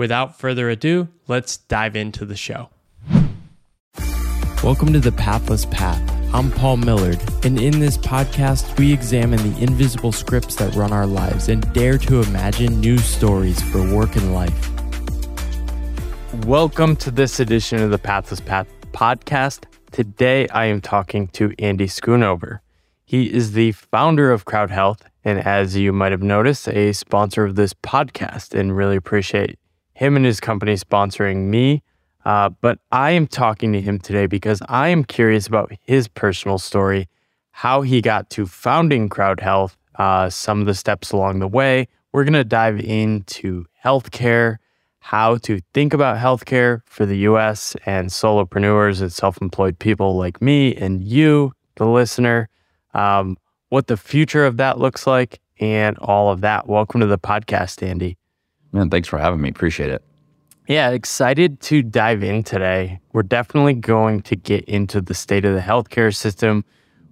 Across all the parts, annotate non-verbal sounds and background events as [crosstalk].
Without further ado, let's dive into the show. Welcome to the Pathless Path. I'm Paul Millerd, and in this podcast, we examine the invisible scripts that run our lives and dare to imagine new stories for work and life. Welcome to this edition of the Pathless Path podcast. Today, I am talking to Andy Schoonover. He is the founder of Crowd Health, and as you might have noticed, a sponsor of this podcast, and really appreciate him and his company sponsoring me. Uh, but I am talking to him today because I am curious about his personal story, how he got to founding Crowd Health, uh, some of the steps along the way. We're going to dive into healthcare, how to think about healthcare for the US and solopreneurs and self employed people like me and you, the listener, um, what the future of that looks like, and all of that. Welcome to the podcast, Andy. Man, thanks for having me. Appreciate it. Yeah, excited to dive in today. We're definitely going to get into the state of the healthcare system,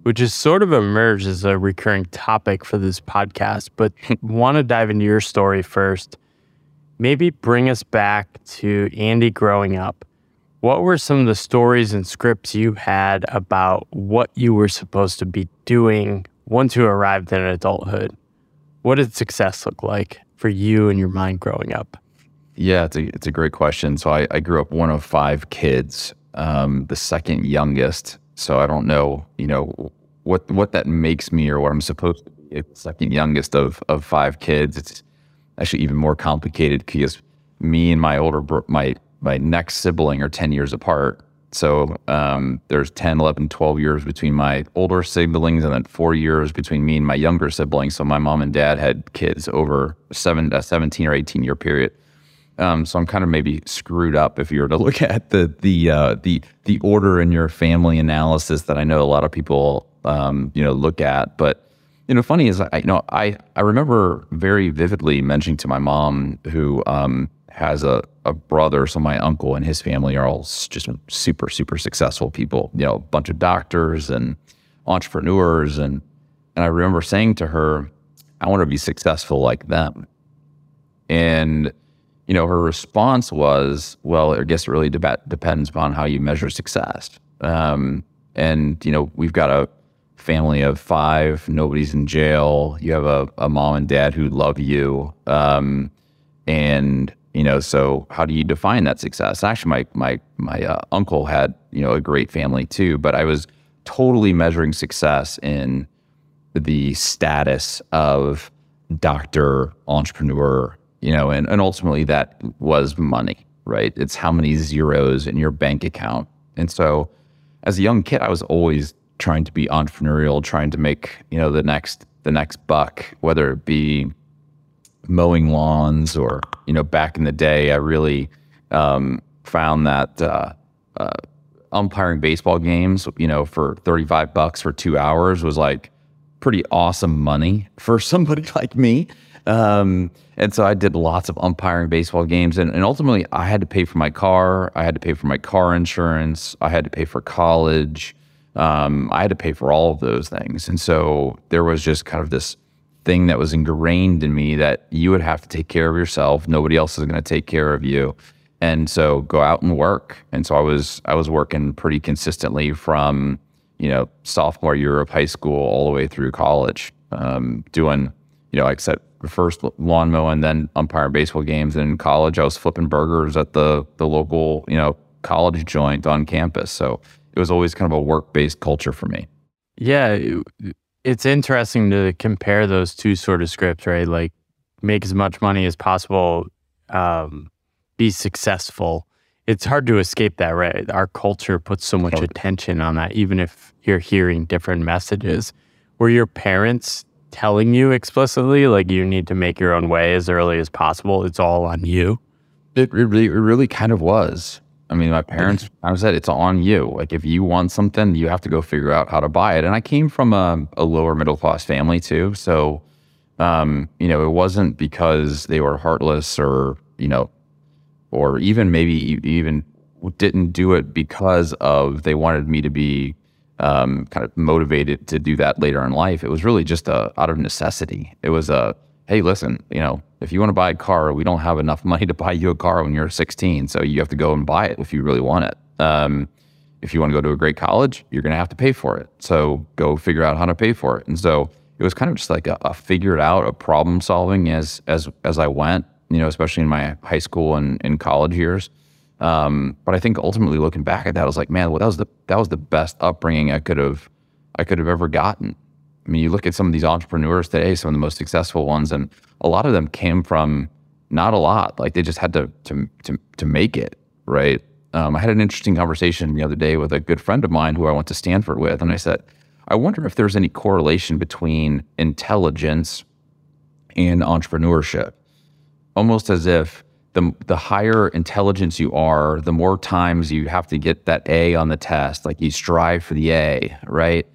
which has sort of emerged as a recurring topic for this podcast. But [laughs] want to dive into your story first. Maybe bring us back to Andy growing up. What were some of the stories and scripts you had about what you were supposed to be doing once you arrived in adulthood? What did success look like? For you and your mind growing up? Yeah, it's a it's a great question. So I, I grew up one of five kids, um, the second youngest. So I don't know, you know, what what that makes me or what I'm supposed to be. Second youngest of of five kids. It's actually even more complicated because me and my older bro- my my next sibling are ten years apart. So um, there's 10, 11, 12 years between my older siblings and then four years between me and my younger siblings. So my mom and dad had kids over seven, a 17 or 18 year period. Um, so I'm kind of maybe screwed up if you were to [laughs] look at the the uh, the the order in your family analysis that I know a lot of people um, you know look at. But you know, funny is I you know I I remember very vividly mentioning to my mom who um, has a, a brother. So my uncle and his family are all just super, super successful people, you know, a bunch of doctors and entrepreneurs. And, and I remember saying to her, I want to be successful like them. And, you know, her response was, well, I guess it really de- depends upon how you measure success. Um, and, you know, we've got a family of five, nobody's in jail. You have a, a mom and dad who love you. Um, and you know so how do you define that success? Actually my my my uh, uncle had you know a great family too but i was totally measuring success in the status of doctor entrepreneur you know and, and ultimately that was money right? It's how many zeros in your bank account. And so as a young kid i was always trying to be entrepreneurial trying to make you know the next the next buck whether it be mowing lawns or you know back in the day i really um, found that uh, uh, umpiring baseball games you know for 35 bucks for two hours was like pretty awesome money for [laughs] somebody like me. Um, and so i did lots of umpiring baseball games and, and ultimately i had to pay for my car i had to pay for my car insurance i had to pay for college um, i had to pay for all of those things. And so there was just kind of this thing that was ingrained in me that you would have to take care of yourself. Nobody else is going to take care of you. And so go out and work. And so I was I was working pretty consistently from, you know, sophomore year of high school all the way through college, um, doing, you know, said, first lawn mowing, then umpire baseball games. And in college, I was flipping burgers at the the local, you know, college joint on campus. So it was always kind of a work based culture for me. Yeah, it's interesting to compare those two sort of scripts, right? Like make as much money as possible, um, be successful. It's hard to escape that, right? Our culture puts so much attention on that, even if you're hearing different messages. Were your parents telling you explicitly, like you need to make your own way as early as possible? It's all on you. It really, it really kind of was. I mean, my parents [laughs] I said it's on you. Like if you want something, you have to go figure out how to buy it. And I came from a, a lower middle class family too, so um, you know, it wasn't because they were heartless or you know, or even maybe even didn't do it because of they wanted me to be um, kind of motivated to do that later in life. It was really just a out of necessity. It was a hey, listen, you know, if you want to buy a car, we don't have enough [laughs] money to buy you a car when you're 16, so you have to go and buy it if you really want it. Um, if you want to go to a great college, you're going to have to pay for it. So go figure out how to pay for it. And so it was kind of just like a, a out a problem solving as as as I went. You know, especially in my high school and in college years. Um, but I think ultimately looking back at that, I was like, man, well, that was the that was the best upbringing I could have I could have ever gotten. I mean, you look at some of these entrepreneurs today, some of the most successful ones, and a lot of them came from not a lot. Like they just had to to to, to make it, right? Um, I had an interesting conversation the other day with a good friend of mine who I went to Stanford with, and I said, I wonder if there's any correlation between intelligence and entrepreneurship. Almost as if the the higher intelligence you are, the more times you have to get that A on the test. Like you strive for the A, right?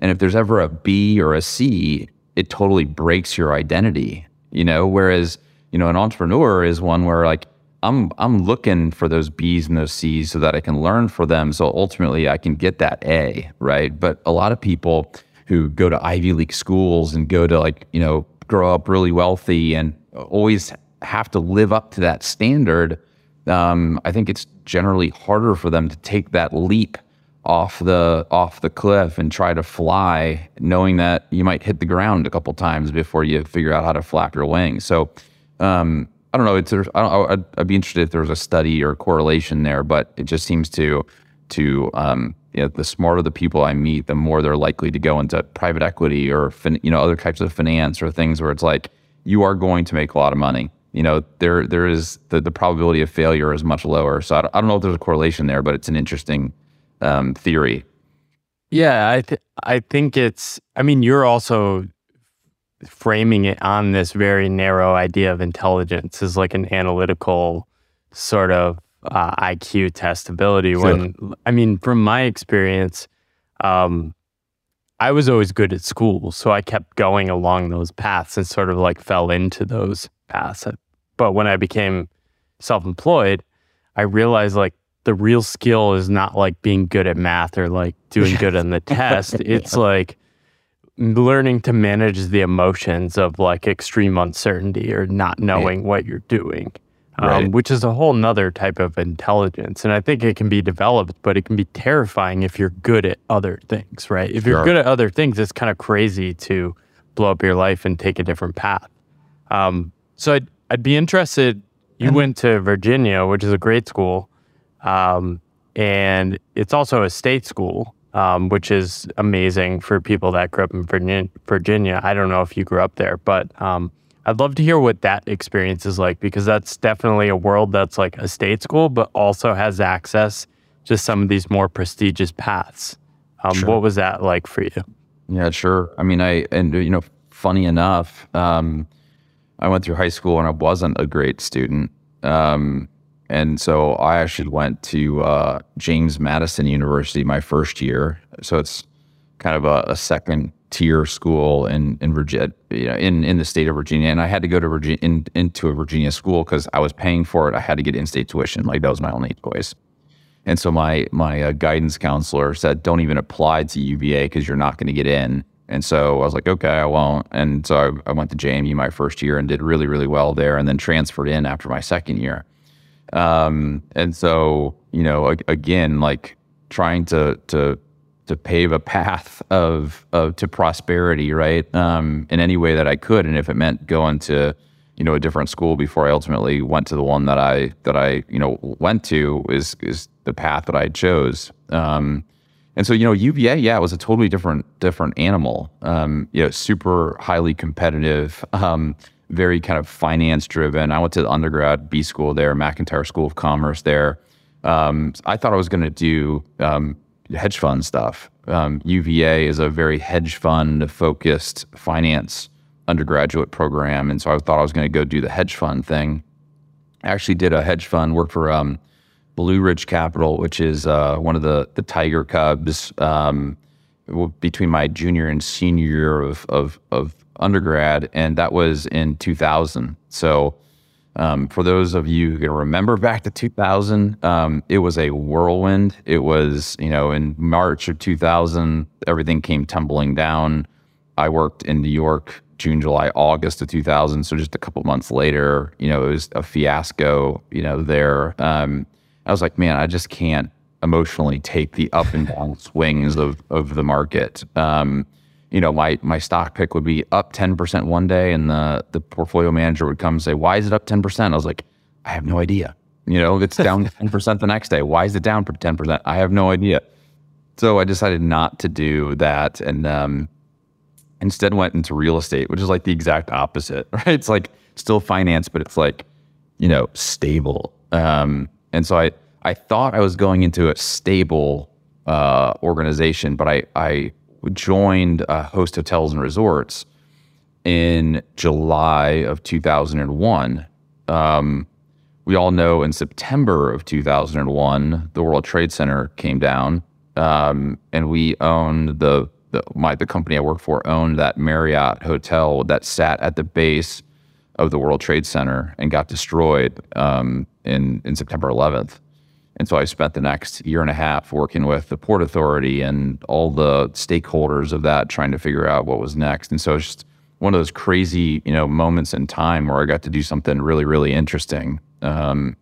And if there's ever a B or a C, it totally breaks your identity, you know? Whereas, you know, an entrepreneur is one where like I'm I'm looking for those B's and those C's so that I can learn for them. So ultimately I can get that A, right? But a lot of people who go to Ivy League schools and go to like, you know, grow up really wealthy and always have to live up to that standard, um, I think it's generally harder for them to take that leap off the off the cliff and try to fly, knowing that you might hit the ground a couple times before you figure out how to flap your wings. So um, I don't know. It's I I'd, be interested if there was a study or a correlation there, but it just seems to to um, you know, the smarter the people I meet, the more they're likely to go into private equity or fin, you know other types of finance or things where it's like you are going to make a lot of money. You know, there there is the, the probability of failure is much lower. So I don't, I don't know if there's a correlation there, but it's an interesting um, theory. Yeah, I th- I think it's. I mean, you're also framing it on this very narrow idea of intelligence as like an analytical sort of uh, IQ testability. When I mean, from my experience, um, I was always good at school, so I kept going along those paths and sort of like fell into those paths. But when I became self-employed, I realized like the real skill is not like being good at math or like doing good on the [laughs] test. It's like learning to manage the emotions of like extreme uncertainty or not knowing what you're doing, um, right. which is a whole nother type of intelligence. And I think it can be developed, but it can be terrifying if you're good at other things, right? If you're good at other things, it's kind of crazy to blow up your life and take a different path. Um, so I'd, I'd be interested. You and, went to Virginia, which is a great school. Um, and it's also a state school, um, which is amazing for people that grew up in Virginia. I don't know if you grew up there, but um, I'd love to hear what that experience is like because that's definitely a world that's like a state school, but also has access to some of these more prestigious paths. Um, sure. What was that like for you? Yeah, sure. I mean, I, and, you know, funny enough, um, I went through high school and I wasn't a great student. Um, and so I actually went to uh, James Madison University my first year. So it's kind of a, a second tier school in in Virginia, you know, in in the state of Virginia. And I had to go to Virginia in, into a Virginia school because I was paying for it. I had to get in-state tuition. Like that was my only choice. And so my my uh, guidance counselor said, "Don't even apply to UVA because you're not going to get in." And so I was like, "Okay, I won't." And so I, I went to JMU my first year and did really really well there, and then transferred in after my second year. Um, and so, you know, again, like trying to to to pave a path of of to prosperity, right? Um, in any way that I could, and if it meant going to you know a different school before I ultimately went to the one that I that I you know went to is is the path that I chose. Um, and so you know UVA, yeah, it was a totally different different animal. Um, you know, super highly competitive, [laughs] um, very kind of finance driven. I went to the undergrad B school there, McIntire School of Commerce there. Um, I thought I was going to do um, hedge fund stuff. UVA um, is a very hedge fund focused finance undergraduate program, and so I thought I was going to go do the hedge fund thing. I actually did a hedge fund, worked for um, Blue Ridge Capital, which is uh, one of the the Tiger Cubs. Um, between my junior and senior year of, of, of undergrad, and that was in 2000. So um, for those of you who can remember back to 2000, um, it was a whirlwind. It was, you know, in March of 2000, everything came tumbling down. I worked in New York June, July, August of 2000. So just a couple months later, you know, it was a fiasco, you know, there. Um, I was like, man, I just can't emotionally take the up and down [laughs] swings of, of the market. Um, you know, my my stock pick would be up 10% one day and the the portfolio manager would come and say, Why is it up 10%? I was like, I have no idea. You know, it's [laughs] down 10% the next day. Why is it down for 10%? I have no idea. So I decided not to do that and um, instead went into real estate, which is like the exact opposite, [laughs] right? It's like still finance, but it's like, you know, stable. Um, and so I, I thought I was going into a stable uh, organization, but I, I joined Host Hotels and Resorts in July of 2001. Um, we all know in September of 2001, the World Trade Center came down, um, and we owned the, the my the company I worked for owned that Marriott hotel that sat at the base of the World Trade Center and got destroyed um, in in September 11th. And so I spent the next year and a half working with the Port Authority and all the stakeholders of that, trying to figure out what was next. And so it's just one of those crazy, you know, moments in time where I got to do something really, really interesting. Um,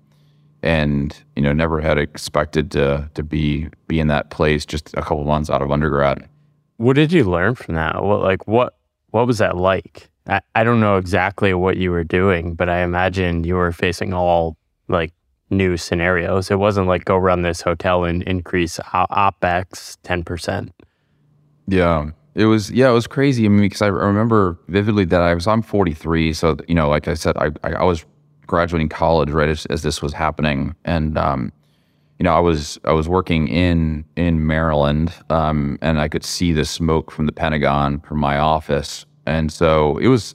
and you know, never had expected to to be be in that place just a couple months out of undergrad. What did you learn from that? What like what what was that like? I, I don't know exactly what you were doing, but I imagine you were facing all like new scenarios. It wasn't like go run this hotel and increase OPEX 10%. Yeah. It was, yeah, it was crazy. I mean, because I remember vividly that I was, I'm 43. So, you know, like I said, I, I was graduating college right as, as this was happening. And, um, you know, I was I was working in in Maryland, um, and I could see the smoke from the Pentagon from my office, and so it was,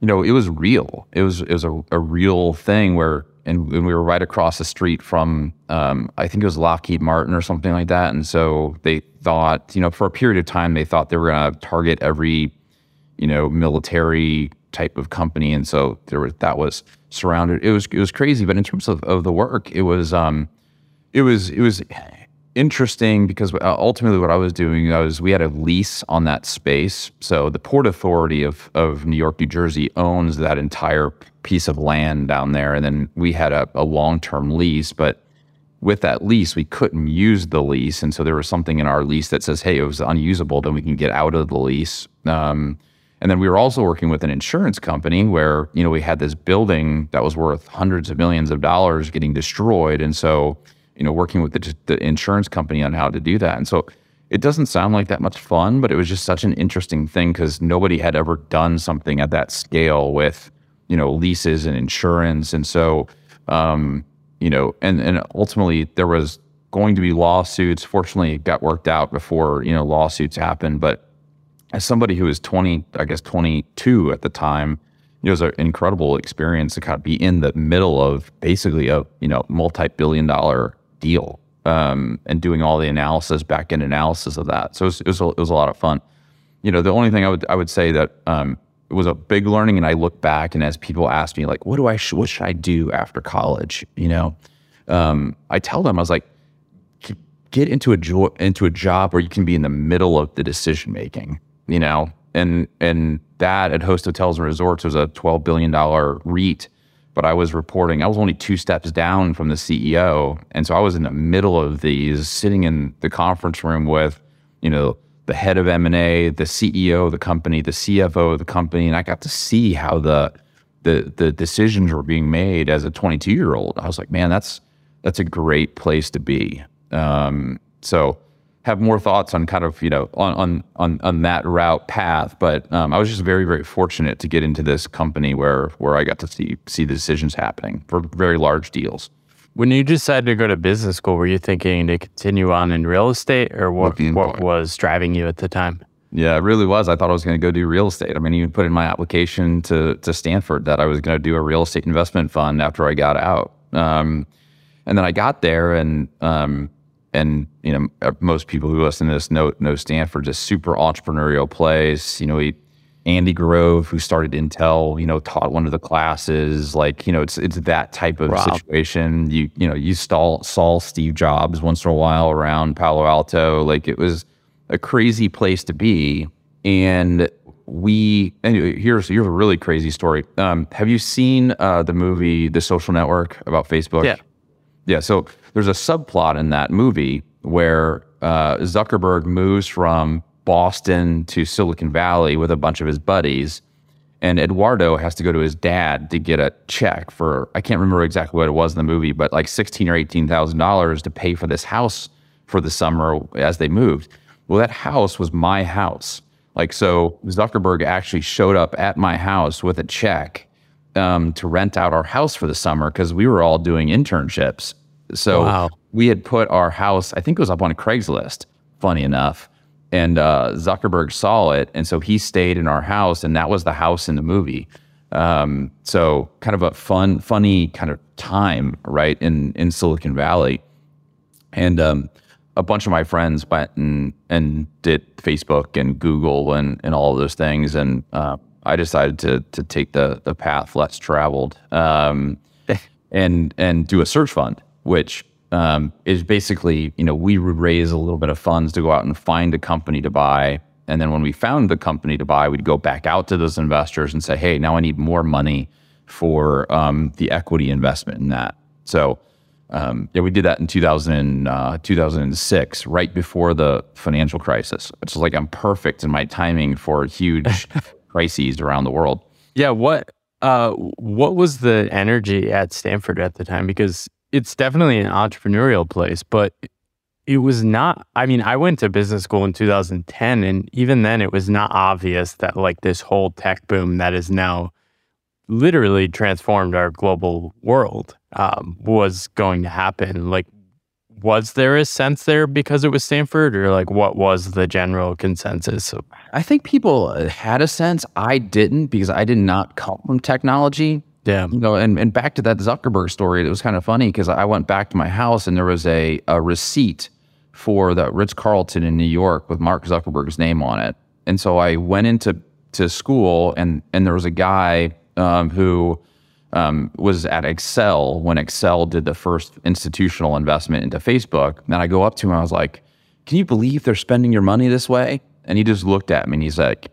you know, it was real. It was it was a, a real thing where and, and we were right across the street from um, I think it was Lockheed Martin or something like that. And so they thought, you know, for a period of time, they thought they were going to target every, you know, military type of company. And so there was that was surrounded. It was it was crazy. But in terms of, of the work, it was um, it was it was interesting because uh, ultimately what I was doing was we had a lease on that space. So the Port Authority of of New York, New Jersey owns that entire piece of land down there, and then we had a, a long term lease, but with that lease, we couldn't use the lease, and so there was something in our lease that says, "Hey, it was unusable. Then we can get out of the lease." Um, and then we were also working with an insurance company where you know we had this building that was worth hundreds of millions of dollars getting destroyed, and so you know, working with the, the insurance company on how to do that. And so it doesn't sound like that much fun, but it was just such an interesting thing because nobody had ever done something at that scale with, you know, leases and insurance. And so, um, you know, and, and ultimately there was going to be lawsuits. Fortunately, it got worked out before, you know, lawsuits happened. But as somebody who was 20, I guess 22 at the time, it was an incredible experience to kind of be in the middle of basically a, you know, multi-billion dollar deal um, and doing all the analysis, back end analysis of that. So it was, it was, a, it was a lot of fun. You know, the only thing I would I would say that um, it was a big learning, and I look back and as people ask me like, what do I sh- what should I do after college? You know, um, I tell them I was like, get into a jo- into a job where you can be in the middle of the decision making. You know, and and that at Host Hotels and Resorts was a twelve billion dollar REIT but I was reporting, I was only two steps down from the CEO. And so I was in the middle of these, sitting in the conference room with, you know, the head of M&A, the CEO of the company, the CFO of the company. And I got to see how the, the the decisions were being made as a 22 year old. I was like, man, that's that's a great place to be. Um, so have more thoughts on kind of you know on on on, on that route path. But um, I was just very very fortunate to get into this company where where I got to see see the decisions happening for very large deals. When you decided to go to business school, were you thinking to continue on in real estate, or what? What was driving you at the time? Yeah, it really was. I thought I was going to go do real estate. I mean, even put in my application to to Stanford that I was going to do a real estate investment fund after I got out. Um, and then I got there, and um, and you know, uh, most people who listen to this know know Stanford just super entrepreneurial place. You know, he, Andy Grove, who started Intel, you know, taught one of the classes. Like, you know, it's it's that type of situation. You you know, you saw saw Steve Jobs once in a while around Palo Alto. Like, it was a crazy place to be. And we anyway, here's here's a really crazy story. Um, have you seen uh, the movie The Social Network about Facebook? Yeah. Yeah. So there's a subplot in that movie where uh, Zuckerberg moves from Boston to Silicon Valley with a bunch of his buddies. And Eduardo has to go to his dad to get a check for I can't remember exactly what it was in the movie, but like sixteen or eighteen thousand dollars to pay for this house for the summer as they moved. Well, that house was my house. Like so, Zuckerberg actually showed up at my house with a check um, to rent out our house for the summer because we were all doing internships. So wow. we had put our house, I think it was up on Craigslist, funny enough. And uh, Zuckerberg saw it. And so he stayed in our house, and that was the house in the movie. Um, so kind of a fun, funny kind of time, right, in, in Silicon Valley. And um, a bunch of my friends went and, and did Facebook and Google and, and all of those things. And uh, I decided to to take the the path less traveled um, [laughs] and and do a search fund, which um, is basically you know we would raise a little bit of funds to go out and find a company to buy, and then when we found the company to buy, we'd go back out to those investors and say, hey, now I need more money for um, the equity investment in that. So. Um, yeah, we did that in 2000, uh, 2006, right before the financial crisis. It's like I'm perfect in my timing for huge [laughs] crises around the world. Yeah, what uh, what was the energy at Stanford at the time? Because it's definitely an entrepreneurial place, but it was not. I mean, I went to business school in 2010, and even then, it was not obvious that like this whole tech boom that is now literally transformed our global world um, was going to happen. Like, was there a sense there because it was Stanford, or like what was the general consensus? I think people had a sense. I didn't because I did not come from technology. Yeah. You know, and, and back to that Zuckerberg story, it was kind of funny because I went back to my house and there was a, a receipt for the Ritz Carlton in New York with Mark Zuckerberg's name on it. And so I went into to school and and there was a guy um, who um, was at Accel when Accel did the first institutional investment into Facebook. And I go up to him, I was like, "Can you believe they're spending your money this way?" And he just looked at me and he's like,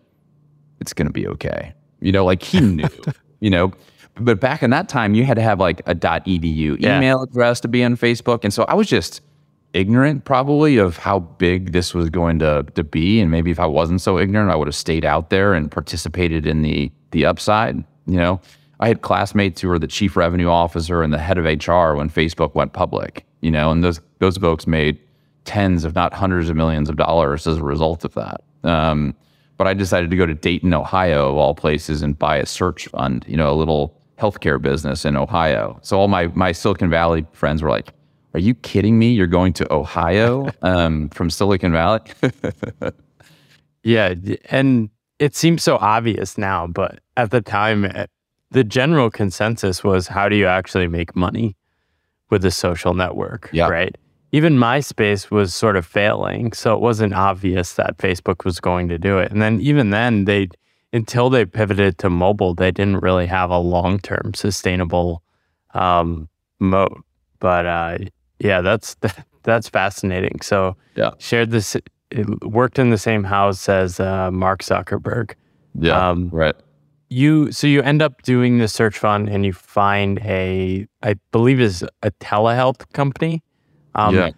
"It's going to be okay." You know, like he knew. [laughs] you know, but back in that time, you had to have like a .edu yeah. email address to be on Facebook, and so I was just ignorant probably of how big this was going to to be. And maybe if I wasn't so ignorant, I would have stayed out there and participated in the the upside. You know. I had classmates who were the chief revenue officer and the head of HR when Facebook went public, you know, and those those folks made tens, if not hundreds of millions of dollars as a result of that. Um, but I decided to go to Dayton, Ohio, of all places, and buy a search fund, you know, a little healthcare business in Ohio. So all my my Silicon Valley friends were like, "Are you kidding me? You're going to Ohio [laughs] um, from Silicon Valley?" [laughs] yeah, and it seems so obvious now, but at the time, the general consensus was how do you actually make money with a social network, yeah. right? Even MySpace was sort of failing, so it wasn't obvious that Facebook was going to do it. And then even then, they until they pivoted to mobile, they didn't really have a long term sustainable um, mode. But uh, yeah, that's [laughs] that's fascinating. So yeah, shared this, worked in the same house as uh, Mark Zuckerberg. Yeah, um, right you so you end up doing the search fund and you find a I believe is a telehealth company. Um, yeah.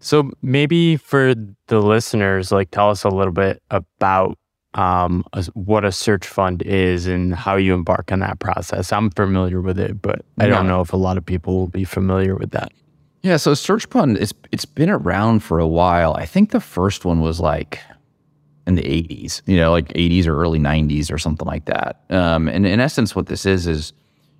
So maybe for the listeners, like tell us a little bit about um, a, what a search fund is and how you embark on that process. I'm familiar with it, but I don't know if a lot of people will be familiar with that. Yeah, so search fund it's it's been around for a while. I think the first one was like in the 80s, you know, like 80s or early 90s or something like that. Um, and in essence, what this is is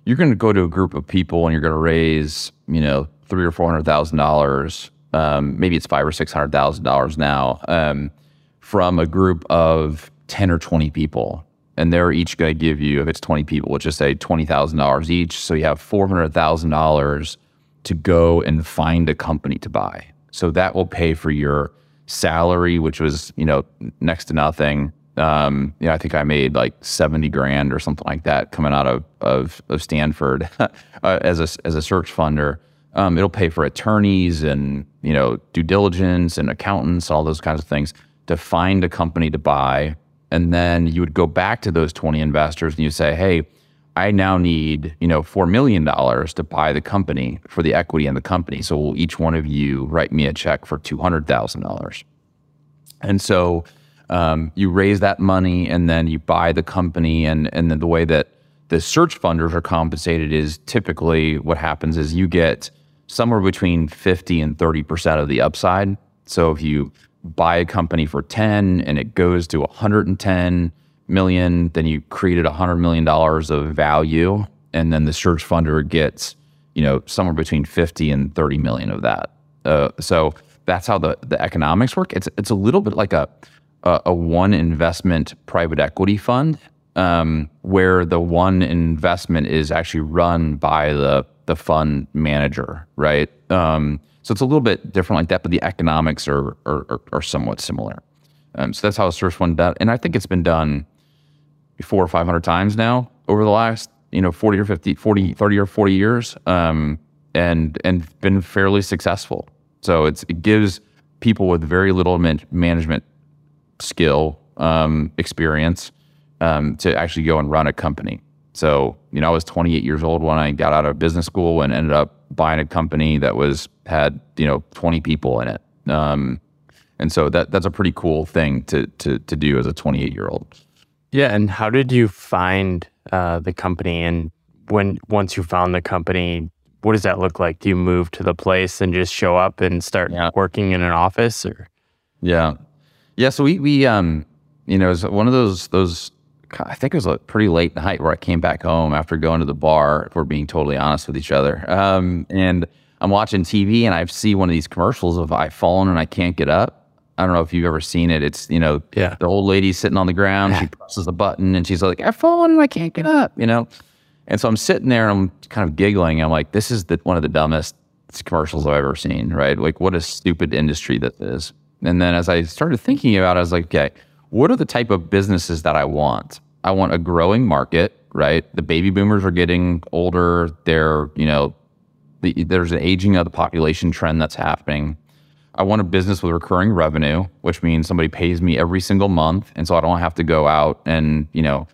you're going to go to a group of people and you're going to raise, you know, three or four hundred thousand dollars. Um, maybe it's five or six hundred thousand dollars now um, from a group of ten or twenty people, and they're each going to give you, if it's twenty people, let's just say twenty thousand dollars each. So you have four hundred thousand dollars to go and find a company to buy. So that will pay for your salary, which was you know next to nothing. Um, you know, I think I made like seventy grand or something like that coming out of of, of Stanford [laughs] uh, as a as a search funder. Um, it'll pay for attorneys and you know due diligence and accountants, all those kinds of things to find a company to buy. And then you would go back to those twenty investors and you say, "Hey, I now need you know four million dollars to buy the company for the equity in the company. So will each one of you write me a check for two hundred thousand dollars?" And so um, you raise that money and then you buy the company, and and then the way that the search funders are compensated is typically what happens is you get somewhere between 50 and 30% of the upside. So if you buy a company for 10 and it goes to 110 million, then you created 100 million dollars of value and then the search funder gets, you know, somewhere between 50 and 30 million of that. Uh, so that's how the, the economics work. It's it's a little bit like a a, a one investment private equity fund um, where the one investment is actually run by the the fund manager, right? Um, so it's a little bit different like that, but the economics are are, are somewhat similar. Um, so that's how a search fund does, and I think it's been done four or five hundred times now over the last you know 40 or 50 40 30 or 40 years um, and and been fairly successful so it's it gives people with very little man- management skill um, experience um, to actually go and run a company. So, you know, I was 28 years old when I got out of business school and ended up buying a company that was had you know 20 people in it. Um, and so that that's a pretty cool thing to to to do as a 28 year old. Yeah, and how did you find uh, the company? And when once you found the company, what does that look like? Do you move to the place and just show up and start yeah. working in an office, or? Yeah, yeah. So we we um you know it was one of those those I think it was a pretty late night where I came back home after going to the bar, if we're being totally honest with each other. Um, and I'm watching TV and I see one of these commercials of I've fallen and I can't get up. I don't know if you've ever seen it. It's, you know, yeah. the old lady sitting on the ground. She presses the button and she's like, I've fallen and I can't get up, you know? And so I'm sitting there and I'm kind of giggling. I'm like, this is the, one of the dumbest commercials I've ever seen, right? Like, what a stupid industry that is. And then as I started thinking about it, I was like, okay, what are the type of businesses that I want? I want a growing market, right? The baby boomers are getting older. They're, you know, the, there's an aging of the population trend that's happening. I want a business with recurring revenue, which means somebody pays me every single month. And so I don't have to go out and, you know,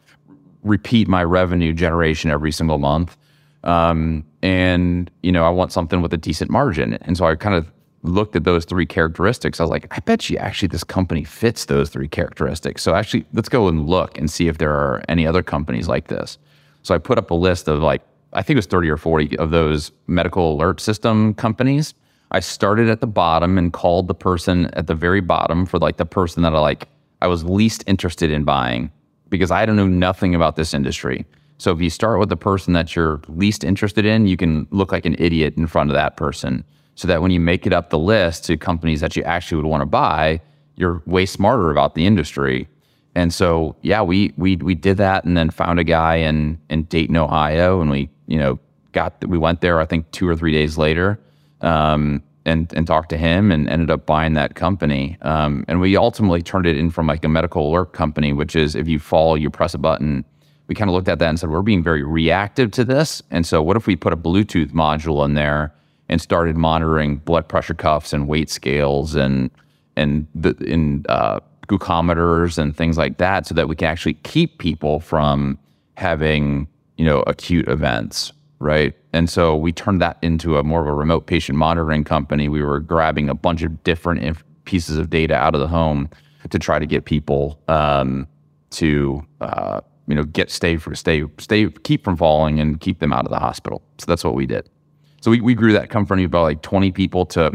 repeat my revenue generation every single month. Um, and, you know, I want something with a decent margin. And so I kind of looked at those three characteristics, I was like, I bet you actually this company fits those three characteristics. So actually, let's go and look and see if there are any other companies like this. So I put up a list of like, I think it was 30 or 40 of those medical alert system companies. I started at the bottom and called the person at the very bottom for like the person that I like, I was least interested in buying because I don't know nothing about this industry. So if you start with the person that you're least interested in, you can look like an idiot in front of that person so that when you make it up the list to companies that you actually would want to buy, you're way smarter about the industry. And so, yeah, we we we did that, and then found a guy in in Dayton, Ohio, and we you know got we went there. I think two or three days later, um, and and talked to him, and ended up buying that company. Um, and we ultimately turned it in from like a medical alert company, which is if you fall, you press a button. We kind of looked at that and said we're being very reactive to this, and so what if we put a Bluetooth module in there? and started monitoring blood pressure cuffs and weight scales and and the in uh, glucometers and things like that, so that we can actually keep people from having you know acute events, right? And so we turned that into a more of a remote patient monitoring company. We were grabbing a bunch of different inf- pieces of data out of the home to try to get people um, to uh, you know get stay for stay stay keep from falling and keep them out of the hospital. So that's what we did. So we, we grew that company about like 20 people to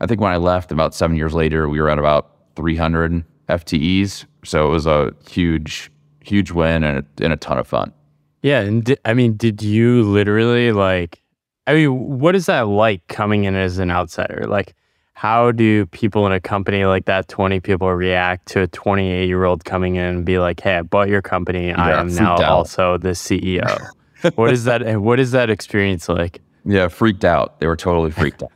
I think when I left about seven years later, we were at about 300 FTEs. So it was a huge, huge win and a, and a ton of fun. Yeah. And di- I mean, did you literally like, I mean, what is that like coming in as an outsider? Like, how do people in a company like that, 20 people, react to a 28 year old coming in and be like, hey, I bought your company. Yeah, I am now out. also the CEO? [laughs] what is that? What is that experience like? Yeah, freaked out. They were totally freaked out.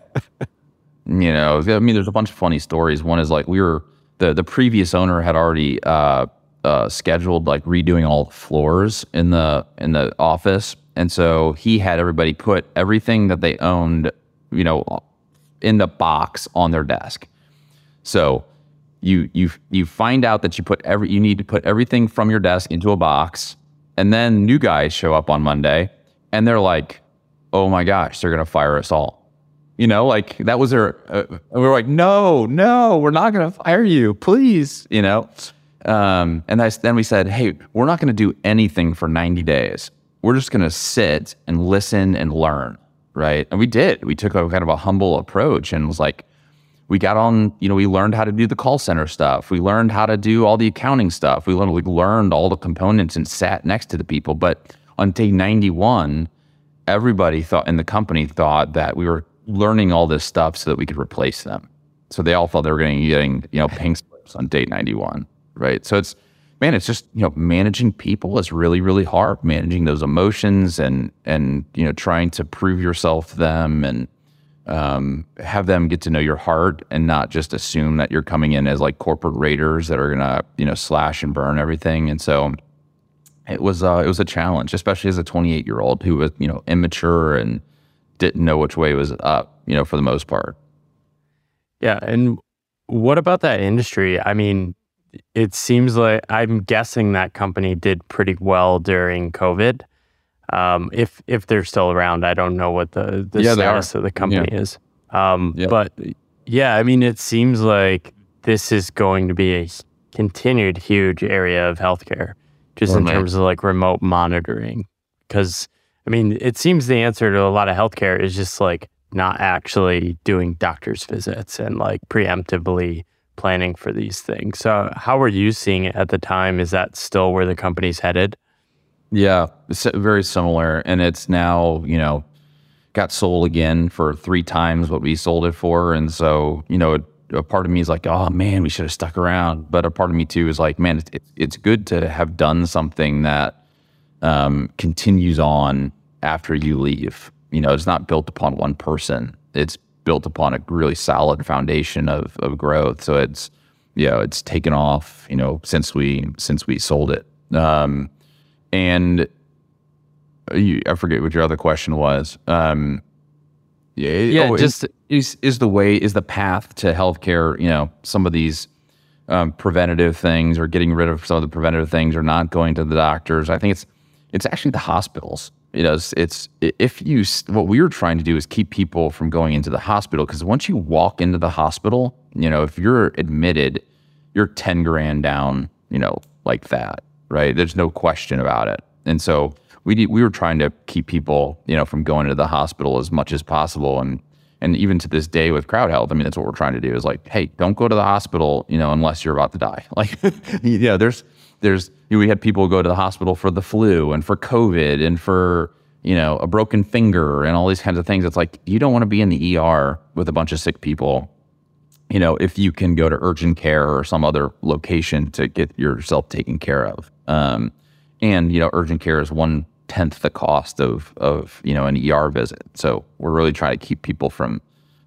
you know, I mean, there's a bunch of funny stories. One is like we were the the previous owner had already uh, uh, scheduled like redoing all the floors in the in the office, and so he had everybody put everything that they owned, you know, in the box on their desk. So you you you find out that you put every you need to put everything from your desk into a box, and then new guys show up on Monday, and they're like, "Oh my gosh, they're gonna fire us all." You know, like that was their. Uh, we were like, no, no, we're not to fire you, please. You know, um, and I, then we said, hey, we're not going to do anything for 90 days. We're just going to sit and listen and learn, right? And we did. We took a kind of a humble approach and was like, we got on, you know, we learned how to do the call center stuff. We learned how to do all the accounting stuff. We learned, learned all the components and sat next to the people. But on day 91, everybody thought in the company thought that we were learning all this stuff so that we could replace them. So they all thought they were getting, getting you know, pink slips on date 91, right? So it's, man, it's just, you know, managing people is really, really hard. Managing those emotions and, and, you know, trying to prove yourself to them and, um, have them get to know your heart and not just assume that you're coming in as like corporate raiders that are gonna, you know, slash and burn everything. And so it was, uh, it was a challenge, especially as a 28 year old who was, you know, immature and, didn't know which way was up, you know, for the most part. Yeah. And what about that industry? I mean, it seems like I'm guessing that company did pretty well during COVID. Um, if if they're still around, I don't know what the, the yeah, status of the company yeah. is. Um, yeah. But yeah, I mean, it seems like this is going to be a continued huge area of healthcare, just in terms of like remote monitoring. Because I mean, it seems the answer to a lot of healthcare is just like not actually doing doctor's visits and like preemptively planning for these things. So, how were you seeing it at the time? Is that still where the company's headed? Yeah, very similar. And it's now, you know, got sold again for three times what we sold it for. And so, you know, a part of me is like, oh man, we should have stuck around. But a part of me too is like, man, it's, it's good to have done something that um, continues on after you leave. You know, it's not built upon one person. It's built upon a really solid foundation of, of growth. So it's, you know, it's taken off, you know, since we, since we sold it. Um, and you, I forget what your other question was. Um, yeah, yeah oh, just is, is the way, is the path to healthcare, you know, some of these, um, preventative things or getting rid of some of the preventative things or not going to the doctors. I think it's, it's actually the hospitals. You know, it's, it's if you what we were trying to do is keep people from going into the hospital because once you walk into the hospital, you know, if you're admitted, you're ten grand down. You know, like that, right? There's no question about it. And so we we were trying to keep people, you know, from going to the hospital as much as possible. And and even to this day with crowd health, I mean, that's what we're trying to do is like, hey, don't go to the hospital, you know, unless you're about to die. [laughs] Like, you know, there's there's you know, we had people go to the hospital for the flu and for COVID and for you know a broken finger and all these kinds of things. It's like you don't want to be in the ER with a bunch of sick people. You know, if you can go to urgent care or some other location to get yourself taken care of. Um, and you know, urgent care is one tenth the cost of of you know an ER visit. So we're really trying to keep people from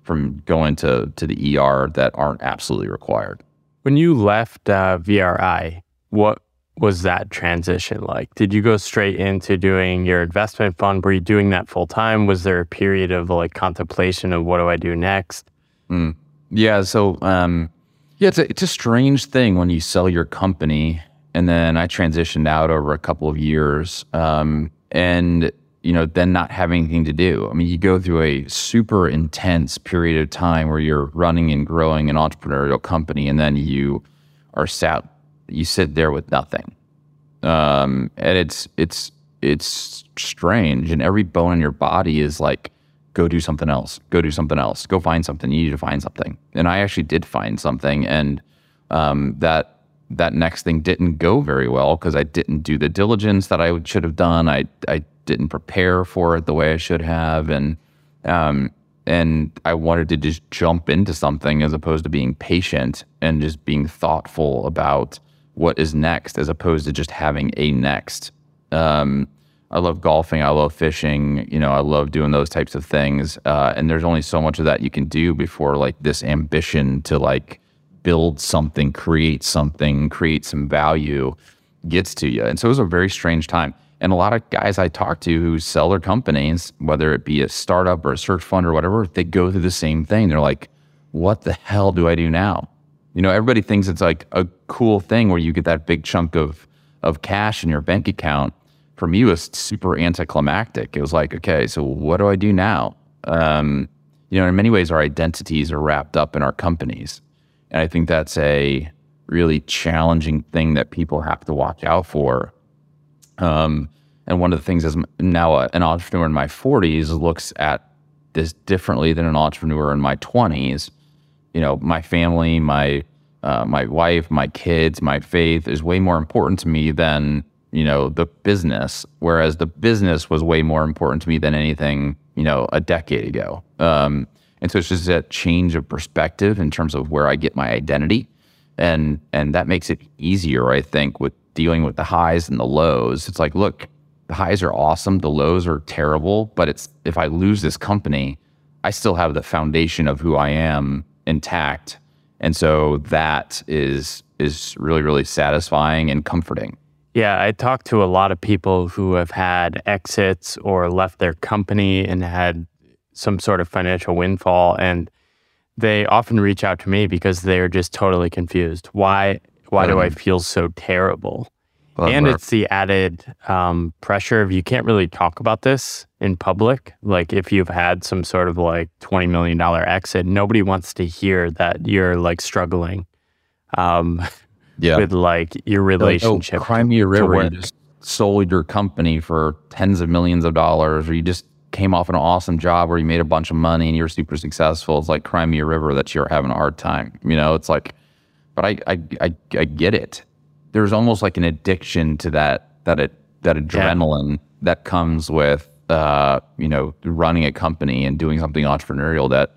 from going to to the ER that aren't absolutely required. When you left uh, VRI, what was that transition like? Did you go straight into doing your investment fund? Were you doing that full time? Was there a period of like contemplation of what do I do next? Mm. Yeah. So, um, yeah, it's a, it's a strange thing when you sell your company. And then I transitioned out over a couple of years. Um, and, you know, then not having anything to do. I mean, you go through a super intense period of time where you're running and growing an entrepreneurial company, and then you are sat you sit there with nothing, um, and it's it's it's strange, and every bone in your body is like, go do something else, go do something else, go find something. You need to find something, and I actually did find something, and um, that that next thing didn't go very well because I didn't do the diligence that I should have done. I I didn't prepare for it the way I should have, and um, and I wanted to just jump into something as opposed to being patient and just being thoughtful about what is next, as opposed to just having a next. Um, I love golfing. I love fishing. You know, I love doing those types of things. Uh, and there's only so much of that you can do before like this ambition to like build something, create something, create some value gets to you. And so it was a very strange time. And a lot of guys I talk to who sell their companies, whether it be a startup or a search fund or whatever, they go through the same thing. They're like, what the hell do I do now? You know, everybody thinks it's like a cool thing where you get that big chunk of of cash in your bank account. For me, was super anticlimactic. It was like, okay, so what do I do now? Um, you know, in many ways, our identities are wrapped up in our companies. And I think that's a really challenging thing that people have to watch out for. Um, and one of the things as now an entrepreneur in my 40s looks at this differently than an entrepreneur in my 20s. You know, my family, my uh, my wife, my kids, my faith is way more important to me than you know the business. Whereas the business was way more important to me than anything you know a decade ago. Um, and so it's just a change of perspective in terms of where I get my identity. And and that makes it easier, I think, with dealing with the highs and the lows. It's like, look, the highs are awesome, the lows are terrible, but it's if I lose this company, I still have the foundation of who I am intact. And so that is is really, really satisfying and comforting. Yeah, I talked to a lot of people who have had exits or left their company and had some sort of financial windfall and they often reach out to me because they're just totally confused. Why why do I mm. feel so terrible? Well, and it's the added um, pressure of you can't really talk about this in public. Like if you've had some sort of like twenty million dollar exit, nobody wants to hear that you're like struggling. Um, [laughs] yeah. with like your relationship. Like, oh, Crimea River, you just sold your company for tens of millions of dollars, or you just came off an awesome job where you made a bunch of money and you're super successful. It's like Crimea River that you're having a hard time. You know, it's like, but I, I, I, I get it. There's almost like an addiction to that, that, it, that adrenaline yeah. that comes with, uh, you know, running a company and doing something entrepreneurial that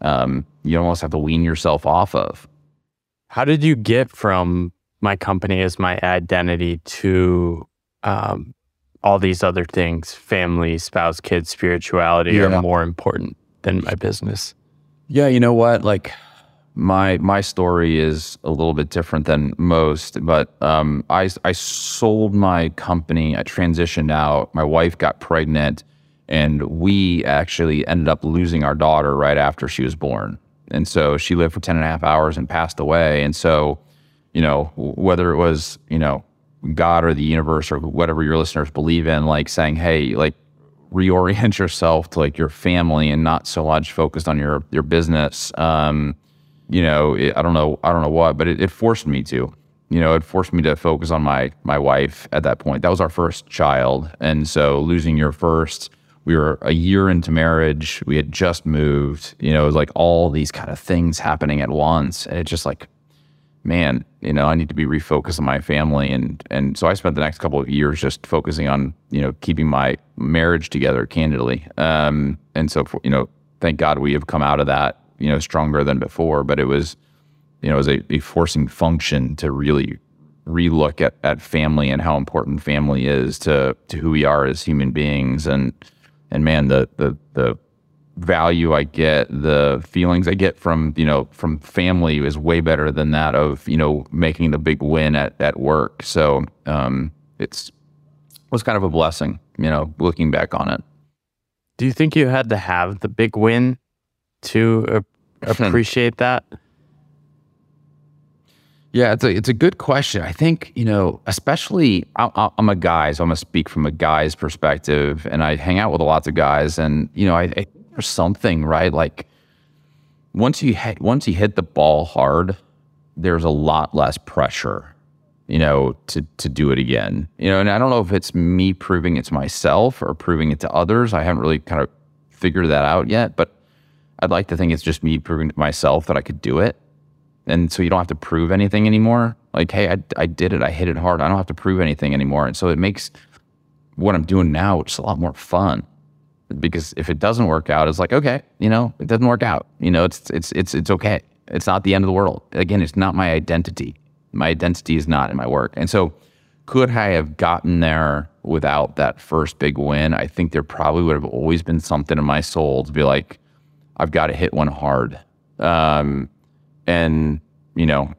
um, you almost have to wean yourself off of. How did you get from my company as my identity to um, all these other things family, spouse, kids, spirituality yeah. are more important than my business. Yeah, you know what? Like my my story is a little bit different than most, but um, I I sold my company. I transitioned out. My wife got pregnant, and we actually ended up losing our daughter right after she was born. And so she lived for 10 and a half hours and passed away. And so, you know, whether it was, you know, God or the universe or whatever your listeners believe in, like saying, hey, like reorient [laughs] yourself to like your family and not so much focused on your your business. Um, you know, it, I don't know, I don't know what, but it, it, forced me to. You know, it forced me to focus on my my wife at that point. That was our first child, and so losing your first, we were a year into marriage. We had just moved. You know, it was like all these kind of things happening at once, and it just like man, you know, I need to be refocused on my family. And, and so I spent the next couple of years just focusing on, you know, keeping my marriage together candidly. Um, and so, for, you know, thank God we have come out of that, you know, stronger than before, but it was, you know, it was a, a forcing function to really relook at, at family and how important family is to, to who we are as human beings. And, and man, the, the, the, value I get, the feelings I get from, you know, from family is way better than that of, you know, making the big win at, at work. So um, it's was kind of a blessing, you know, looking back on it. Do you think you had to have the big win to [laughs] appreciate that? Yeah, it's a it's a good question. I think you know, especially I, am a guy, so I'm gonna speak from a guy's perspective, and I hang out with a lots of guys, and you know, I, I or something, right? Like once you hit, once you hit the ball hard, there's a lot less pressure. you know, to to do it again. You know, and I don't know if it's me proving it to myself or proving it to others. I haven't really kind of figured that out yet, but I'd like to think it's just me proving to myself that I could do it. And so you don't have to prove anything anymore. Like, hey, I, I did it. I hit it hard. I don't have to prove anything anymore. And so it makes what I'm doing now just a lot more fun. Because if it doesn't work out, it's like, okay, you know, it doesn't work out. You know, it's it's it's it's okay. It's not the end of the world. Again, it's not my identity. My identity is not in my work. And so could I have gotten there without that first big win? I think there probably would have always been something in my soul to be like, I've got to hit one hard. Um, and you know,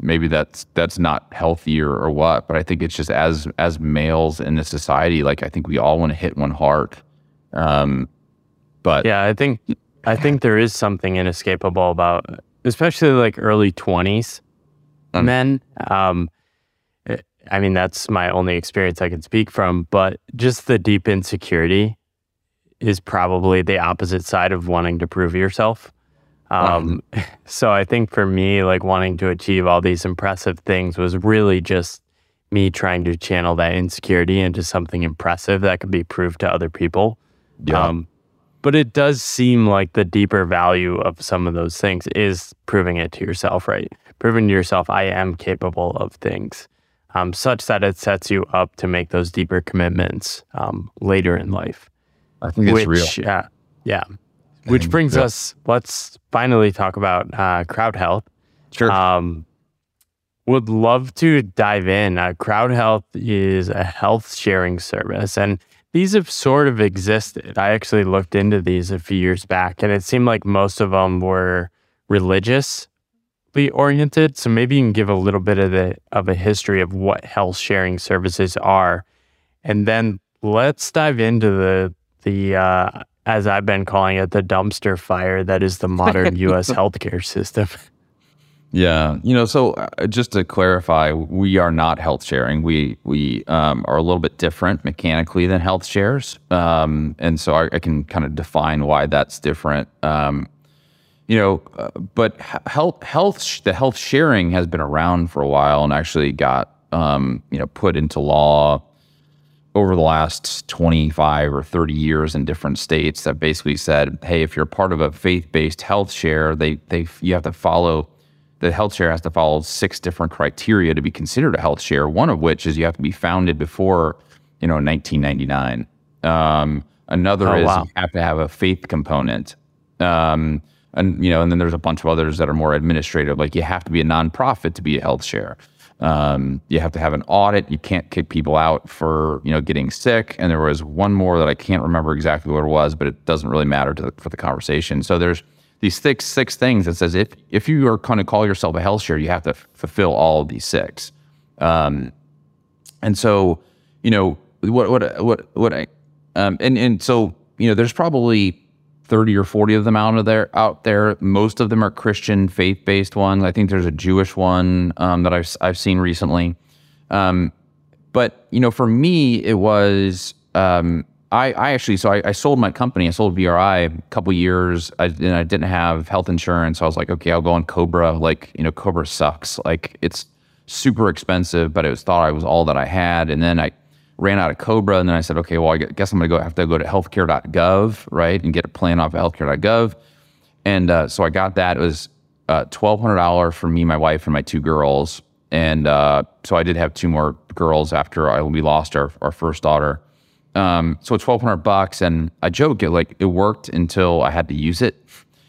maybe that's that's not healthier or what, but I think it's just as as males in the society, like I think we all want to hit one hard. Um, but yeah, I think I think there is something inescapable about, especially like early twenties um, men. Um, I mean, that's my only experience I can speak from, but just the deep insecurity is probably the opposite side of wanting to prove yourself. Um, [laughs] so I think for me, like wanting to achieve all these impressive things was really just me trying to channel that insecurity into something impressive that could be proved to other people. Yeah. Um, but it does seem like the deeper value of some of those things is proving it to yourself, right? Proving to yourself, I am capable of things, um, such that it sets you up to make those deeper commitments um, later in life. I think it's which, real. Yeah. Yeah. Which brings yep. us, let's finally talk about uh, crowd health. Sure. Um, would love to dive in. Uh, crowd health is a health sharing service, and these have sort of existed. I actually looked into these a few years back, and it seemed like most of them were religiously oriented. So maybe you can give a little bit of the of a history of what health sharing services are, and then let's dive into the the uh, as I've been calling it, the dumpster fire that is the modern [laughs] U.S. healthcare system. Yeah, you know, so uh, just to clarify, we are not health sharing. We we um, are a little bit different mechanically than health shares, um, and so I, I, can kind of define why that's different. Um, you know, uh, but health health the health sharing has been around for a while and actually got um, you know put into law over the last 25 or 30 years in different states that basically said, hey, if you're part of a faith-based health share, they they you have to follow the health share has to follow six different criteria to be considered a health share. One of which is you have to be founded before, you know, 1999. Um, another oh, is wow. you have to have a faith component. Um, and you know, and then there's a bunch of others that are more administrative, like you have to be a nonprofit to be a health share. Um, you have to have an audit. You can't kick people out for you know getting sick. And there was one more that I can't remember exactly what it was, but it doesn't really matter the, for the conversation. So there's these six six things that says if if you are going to call yourself a health share, you have to f- fulfill all of these six. Um, and so you know what what what what I um, and and so you know there's probably 30 or 40 of them out of there out there. Most of them are christian faith-based ones. I think there's a jewish one um, that I've, I've seen recently. Um, but you know for me it was um, I, I, actually so I, I, sold my company. I sold VRI a couple years. I, and i didn't have health insurance. So i was like okay i'll go on cobra. Like you know cobra sucks. Like it's super expensive but it was thought i was all that i had. And then i ran out of Cobra, and then I said, okay, well, I guess I'm going to go have to go to healthcare.gov, right, and get a plan off of healthcare.gov. And uh, so I got that. It was uh, twelve hundred dollars for me, my wife, and my two girls. And uh, so I did have two more girls after I, we lost our, our first daughter. Um, so twelve hundred bucks, and I joke it like it worked until I had to use it.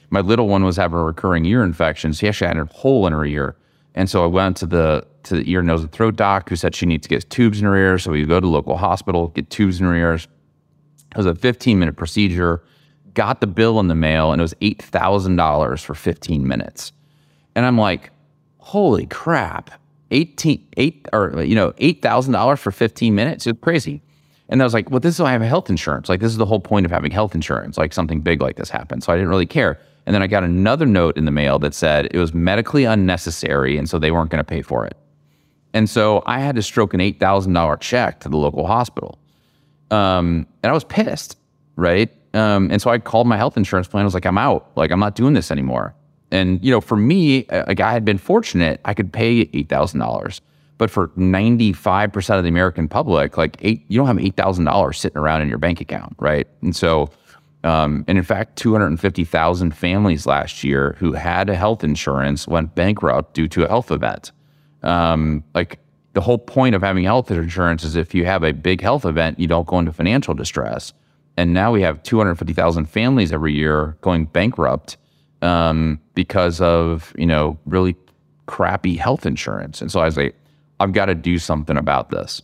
My little one was having a recurring ear infection. So he actually had a hole in her ear. And so I went to the to the ear, nose, and throat doc who said she needs to get tubes in her ears. So we go to local hospital, get tubes in her ears. It was a 15 minute procedure. Got the bill in the mail, and it was eight thousand dollars for 15 minutes. And I'm like, holy crap, 18, eight or you know, eight thousand dollars for 15 minutes? It's crazy. And I was like, well, this is why I have health insurance. Like, this is the whole point of having health insurance. Like, something big like this happened. So I didn't really care. And then I got another note in the mail that said it was medically unnecessary. And so they weren't going to pay for it. And so I had to stroke an $8,000 check to the local hospital. Um, and I was pissed, right? Um, and so I called my health insurance plan. I was like, I'm out. Like, I'm not doing this anymore. And, you know, for me, like I had been fortunate, I could pay $8,000. But for 95% of the American public, like eight, you don't have $8,000 sitting around in your bank account, right? And so, um, and in fact, 250,000 families last year who had health insurance went bankrupt due to a health event. Um, like the whole point of having health insurance is if you have a big health event, you don't go into financial distress. And now we have 250,000 families every year going bankrupt um, because of, you know, really crappy health insurance. And so I was like, I've got to do something about this.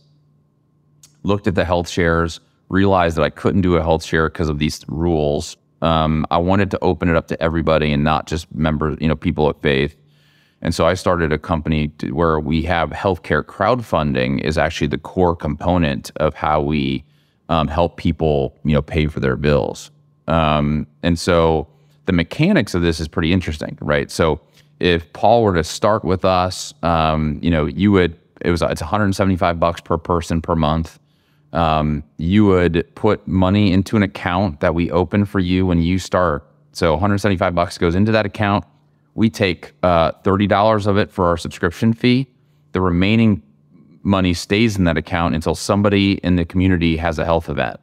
Looked at the health shares, realized that I couldn't do a health share because of these rules. Um, I wanted to open it up to everybody and not just members, you know, people of faith. And so I started a company to, where we have healthcare crowdfunding is actually the core component of how we um, help people, you know, pay for their bills. Um, and so the mechanics of this is pretty interesting, right? So if Paul were to start with us, um, you know, you would it was it's 175 bucks per person per month. Um, you would put money into an account that we open for you when you start. So 175 bucks goes into that account. We take uh, $30 of it for our subscription fee. The remaining money stays in that account until somebody in the community has a health event.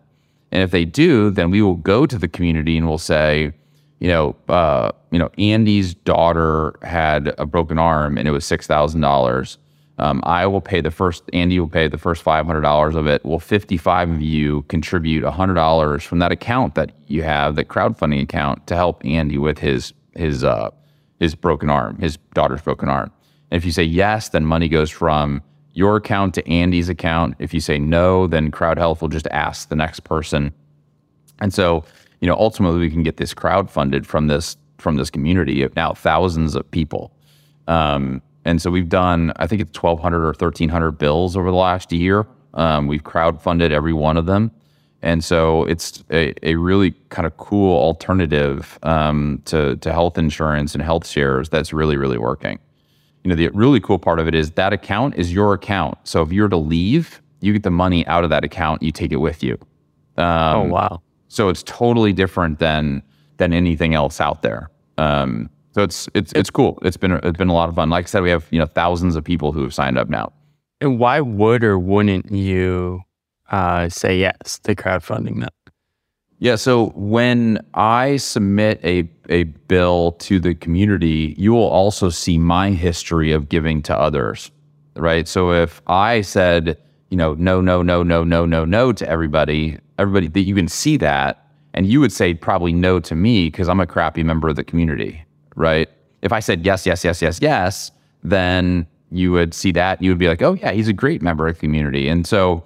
And if they do, then we will go to the community and we'll say, you know, uh, you know, Andy's daughter had a broken arm and it was six thousand um, dollars. I will pay the first. Andy will pay the first five hundred dollars of it. Will fifty-five of you contribute hundred dollars from that account that you have, the crowdfunding account, to help Andy with his his uh, his broken arm, his daughter's broken arm. And if you say yes, then money goes from your account to Andy's account. If you say no, then Crowd Health will just ask the next person. And so you know, ultimately we can get this crowd funded from this from this community of now thousands of people. Um, and so we've done, I think it's 1,200 or 1,300 bills over the last year. Um, we've crowd funded every one of them. And so it's a, a really kind of cool alternative um, to, to health insurance and health shares that's really, really working. You know, the really cool part of it is that account is your account. So if you're to leave, you get the money out of that account, you take it with you. Um, oh, wow. So it's totally different than than anything else out there. Um, so it's it's it's cool. It's been it's been a lot of fun. Like I said, we have you know thousands of people who have signed up now. And why would or wouldn't you uh, say yes to crowdfunding that? Yeah. So when I submit a a bill to the community, you will also see my history of giving to others. Right. So if I said you know no no no no no no no to everybody, everybody that you can see that and you would say probably no to me because I'm a crappy member of the community, right? If I said yes, yes, yes, yes, yes, then you would see that you would be like, oh yeah, he's a great member of the community. And so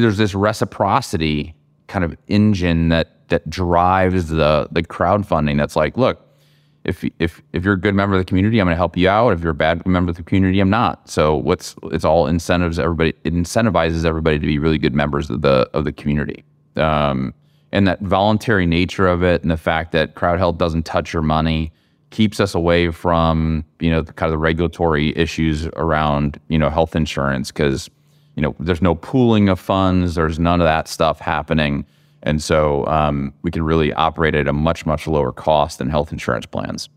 there's this reciprocity kind of engine that that drives the the crowdfunding. That's like, look, if if if you're a good member of the community, I'm going to help you out. If you're a bad member of the community, I'm not. So what's it's all incentives. Everybody it incentivizes everybody to be really good members of the of the community um, and that voluntary nature of it, and the fact that crowd health doesn't touch your money keeps us away from you know the, kind of the regulatory issues around you know health insurance because you know there's no pooling of funds, there's none of that stuff happening, and so um, we can really operate at a much much lower cost than health insurance plans.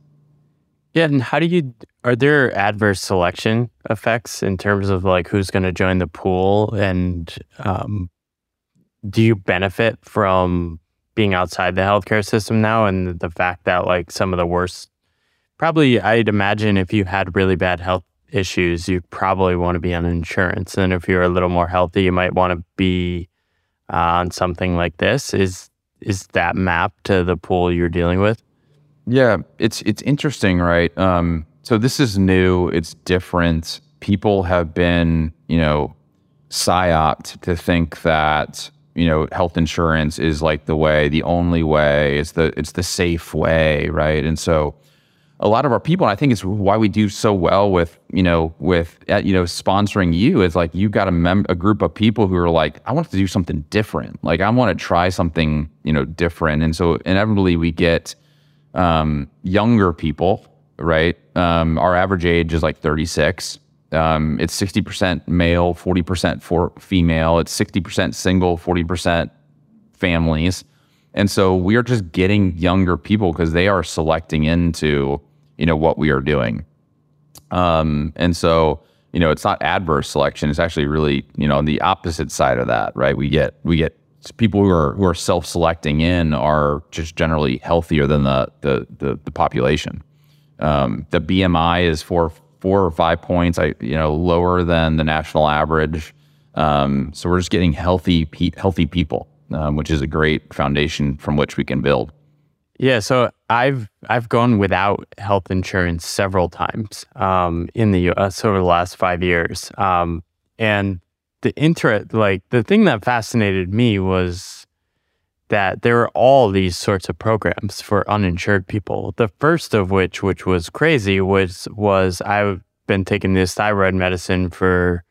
Yeah, and how do you are there adverse selection effects in terms of like who's going to join the pool and um, do you benefit from being outside the healthcare system now and the fact that like some of the worst probably I'd imagine if you had really bad health issues, you probably want to be on insurance. And if you're a little more healthy, you might want to be uh, on something like this. Is is that map to the pool you're dealing with? Yeah, it's it's interesting, right? Um, so this is new. It's different. People have been, you know, psyoped to think that you know health insurance is like the way the only way it's the it's the safe way right and so a lot of our people and i think it's why we do so well with you know with uh, you know sponsoring you is like you got a mem- a group of people who are like i want to do something different like i want to try something you know different and so inevitably we get um, younger people right um, our average age is like 36 um, it's 60% male, 40% for female. It's 60% single, 40% families. And so we are just getting younger people because they are selecting into, you know, what we are doing. Um, and so you know, it's not adverse selection. It's actually really, you know, on the opposite side of that, right? We get we get people who are who are self-selecting in are just generally healthier than the the the, the population. Um, the BMI is four four or five points, I you know, lower than the national average. Um, so we're just getting healthy pe- healthy people, um, which is a great foundation from which we can build. Yeah, so I've I've gone without health insurance several times um, in the U.S. over the last five years, um, and the interest, like the thing that fascinated me was that there are all these sorts of programs for uninsured people. The first of which, which was crazy, was was I've been taking this thyroid medicine for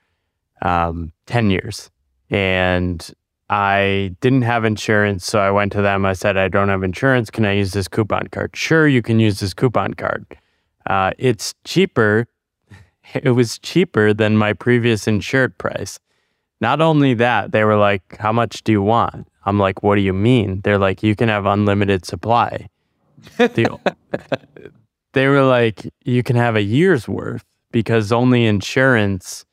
um, ten years, and I didn't have insurance, so I went to them. I said, I don't have insurance. Can I use this coupon card? Sure, you can use this coupon card. Uh, it's cheaper. [laughs] It was cheaper than my previous insured price. Not only that, they were like, How much do you want? I'm like, What do you mean? They're like, You can have unlimited supply. the, [laughs] they were like, You can have a year's worth because only insurance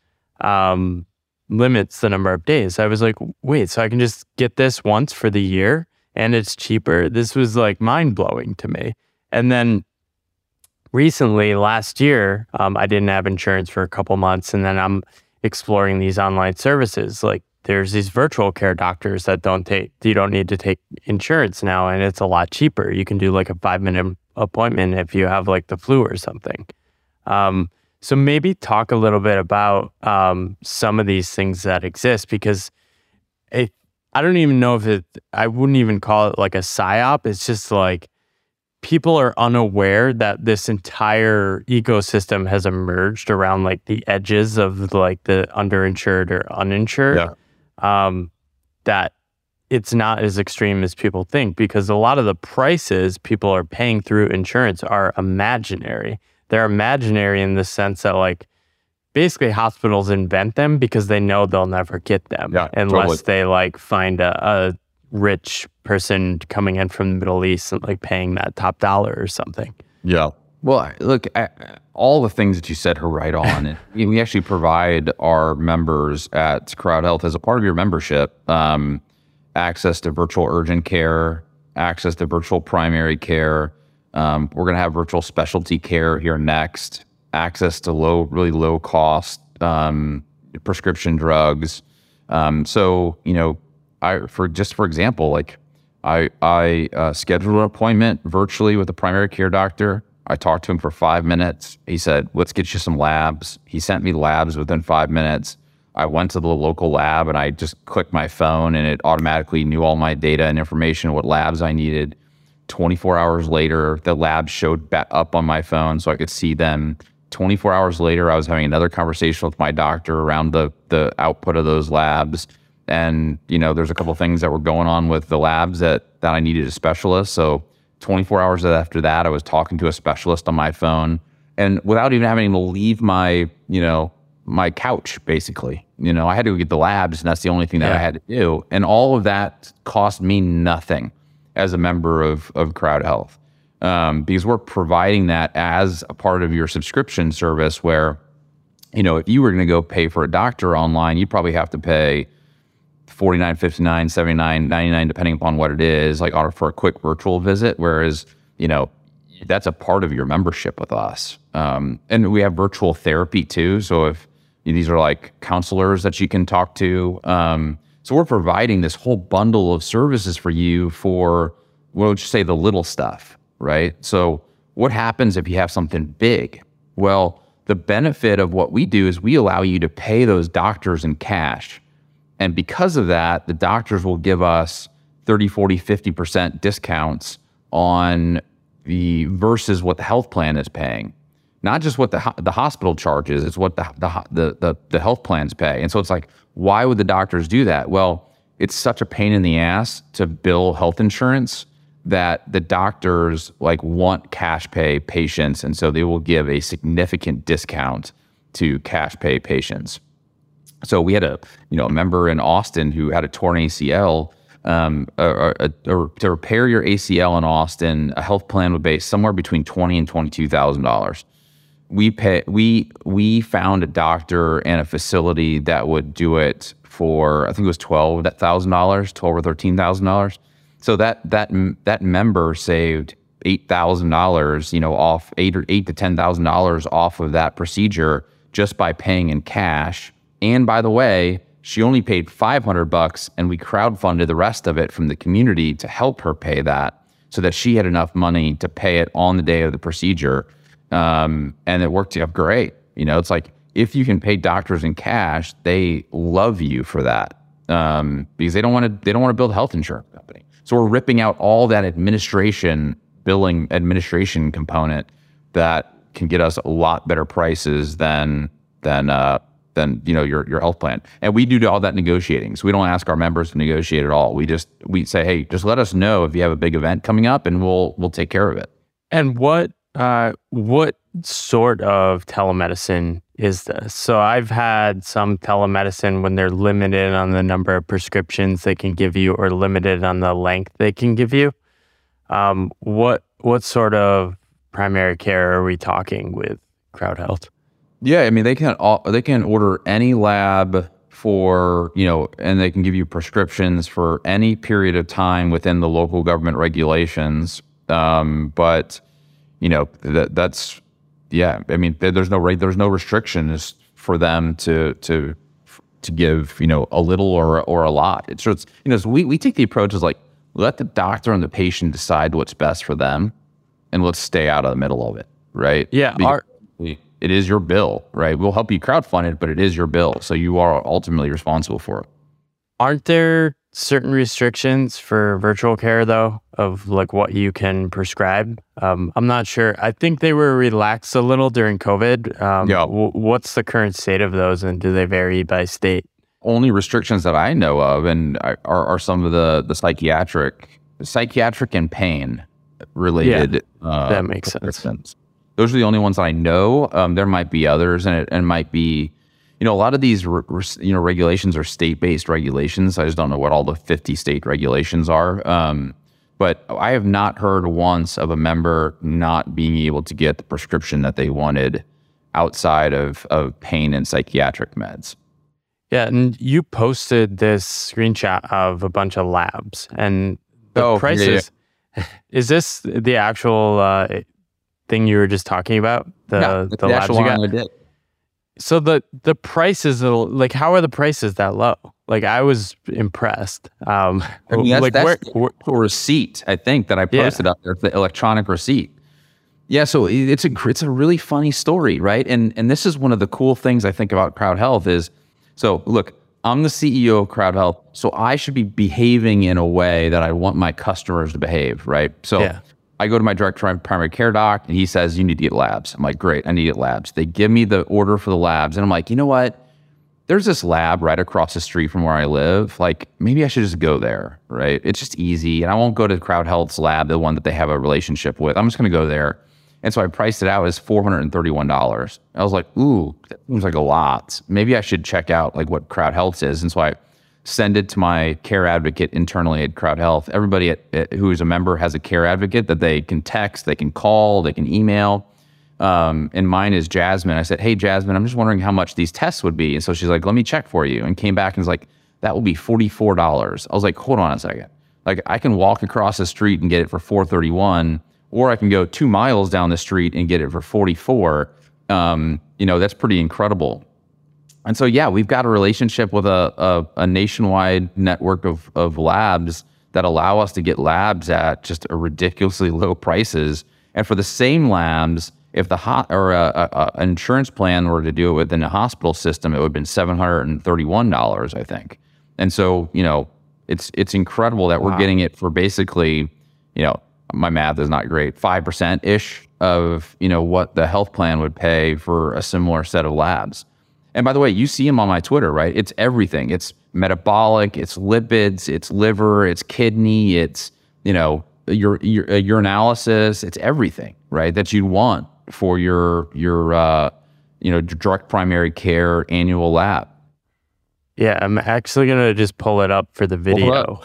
um, limits the number of days. I was like, wait, so I can just get this once for the year and it's cheaper? This was like mind blowing to me. And then recently, last year, um, I didn't have insurance for a couple months. And then I'm exploring these online services. Like there's these virtual care doctors that don't take, you don't need to take insurance now. And it's a lot cheaper. You can do like a five minute appointment if you have like the flu or something. Um, so maybe talk a little bit about um, some of these things that exist because it, I don't even know if it, I wouldn't even call it like a psyop. It's just like people are unaware that this entire ecosystem has emerged around like the edges of like the underinsured or uninsured. Yeah. Um, that it's not as extreme as people think because a lot of the prices people are paying through insurance are imaginary they're imaginary in the sense that like basically hospitals invent them because they know they'll never get them yeah, unless totally. they like find a, a, rich person coming in from the Middle East and like paying that top dollar or something. Yeah. Well, look, I, all the things that you said are right on. [laughs] and we actually provide our members at Crowd Health as a part of your membership um, access to virtual urgent care, access to virtual primary care, um, we're going to have virtual specialty care here next, access to low, really low cost um, prescription drugs. Um, so, you know, I for just for example, like I I uh, scheduled an appointment virtually with a primary care doctor. I talked to him for five minutes. He said, "Let's get you some labs." He sent me labs within five minutes. I went to the local lab and I just clicked my phone and it automatically knew all my data and information, what labs I needed. 24 hours later, the lab showed up on my phone so I could see them. 24 hours later, I was having another conversation with my doctor around the the output of those labs. And you know, there's a couple things that were going on with the labs that that I needed a specialist. So 24 hours after that, I was talking to a specialist on my phone, and without even having to leave my you know my couch, basically. You know, I had to go get the labs, and that's the only thing that yeah. I had to do. And all of that cost me nothing as a member of, of Crowd Health. Um, because we're providing that as a part of your subscription service where, you know, if you were going to go pay for a doctor online, you'd probably have to pay 49 59 79 99 depending upon what it is like for a quick virtual visit. Whereas you know that's a part of your membership with us. Um, and we have virtual therapy too. So if these are like counselors that you can talk to um, so we're providing this whole bundle of services for you for, we'll just say the little stuff, right? So what happens if you have something big? Well, the benefit of what we do is we allow you to pay those doctors in cash. And because of that, the doctors will give us 30, 40, 50% discounts on the versus what the health plan is paying not just what the the hospital charges, it's what the, the the the health plans pay. And so it's like, why would the doctors do that? Well, it's such a pain in the ass to bill health insurance that the doctors like want cash pay patients, and so they will give a significant discount to cash pay patients. So we had a you know a member in Austin who had a torn ACL. Um, or, to repair your ACL in Austin, a health plan would pay somewhere between twenty and twenty two thousand dollars we pay we we found a doctor and a facility that would do it for I think it was twelve thousand dollars, twelve or thirteen thousand dollars. So that that that member saved eight thousand dollars, you know, off eight or eight to ten thousand dollars off of that procedure just by paying in cash. And by the way, she only paid 500 bucks and we crowdfunded the rest of it from the community to help her pay that so that she had enough money to pay it on the day of the procedure. Um, and it worked out great. You know, it's like if you can pay doctors in cash, they love you for that um, because they don't want to. They don't want to build a health insurance company. So we're ripping out all that administration, billing administration component that can get us a lot better prices than than uh, than you know your your health plan. And we do all that negotiating. So we don't ask our members to negotiate at all. We just we say, hey, just let us know if you have a big event coming up, and we'll we'll take care of it. And what uh, what sort of telemedicine is this? So I've had some telemedicine when they're limited on the number of prescriptions they can give you, or limited on the length they can give you. Um, what what sort of primary care are we talking with Crowd Health? Yeah, I mean they can they can order any lab for you know, and they can give you prescriptions for any period of time within the local government regulations. Um, but you know that that's yeah. I mean, there's no right, there's no restrictions for them to to to give you know a little or or a lot. It's just you know so we we take the approach is like let the doctor and the patient decide what's best for them, and let's stay out of the middle of it, right? Yeah. Our, it is your bill, right? We'll help you crowdfund it, but it is your bill. So you are ultimately responsible for it. Aren't there certain restrictions for virtual care though of like what you can prescribe? Um, I'm not sure. I think they were relaxed a little during COVID. Um, yeah. W- what's the current state of those and do they vary by state? Only restrictions that I know of and are, are some of the, the psychiatric, psychiatric and pain related. Yeah, uh, that makes sense. Those are the only ones I know. Um, there might be others, and it and might be, you know, a lot of these you know regulations are state based regulations. I just don't know what all the fifty state regulations are. Um, but I have not heard once of a member not being able to get the prescription that they wanted outside of of pain and psychiatric meds. Yeah, and you posted this screenshot of a bunch of labs and the oh, prices. Yeah, yeah. Is this the actual uh, thing you were just talking about? The no, the, the labs you got. So the the prices like how are the prices that low? Like I was impressed. Um, I mean, that's, like that's where, where, receipt I think that I posted yeah. up there, the electronic receipt. Yeah, so it's a it's a really funny story, right? And and this is one of the cool things I think about Crowd Health is so look, I'm the CEO of Crowd Health, so I should be behaving in a way that I want my customers to behave, right? So yeah. I go to my direct primary care doc and he says, You need to get labs. I'm like, Great, I need to get labs. They give me the order for the labs. And I'm like, You know what? There's this lab right across the street from where I live. Like, maybe I should just go there, right? It's just easy. And I won't go to Crowd Health's lab, the one that they have a relationship with. I'm just going to go there. And so I priced it out as $431. I was like, Ooh, that seems like a lot. Maybe I should check out like what Crowd Health is. And so I send it to my care advocate internally at Crowd Health. Everybody at, at, who is a member has a care advocate that they can text, they can call, they can email. Um, and mine is Jasmine. I said, Hey, Jasmine, I'm just wondering how much these tests would be. And so she's like, Let me check for you. And came back and was like, That will be $44. I was like, Hold on a second. Like, I can walk across the street and get it for 431 or I can go two miles down the street and get it for 44. Um, you know, that's pretty incredible. And so, yeah, we've got a relationship with a, a, a, nationwide network of, of labs that allow us to get labs at just a ridiculously low prices. And for the same labs, if the hot or a, a, an insurance plan were to do it within a hospital system, it would have been seven hundred and thirty-one dollars, I think. And so, you know, it's it's incredible that wow. we're getting it for basically, you know, my math is not great, five percent ish of you know what the health plan would pay for a similar set of labs. And by the way, you see them on my Twitter, right? It's everything. It's metabolic, it's lipids, it's liver, it's kidney, it's, you know, your your uh, urinalysis, it's everything, right? That you'd want for your your uh, you know, direct primary care annual lab. Yeah, I'm actually going to just pull it up for the video.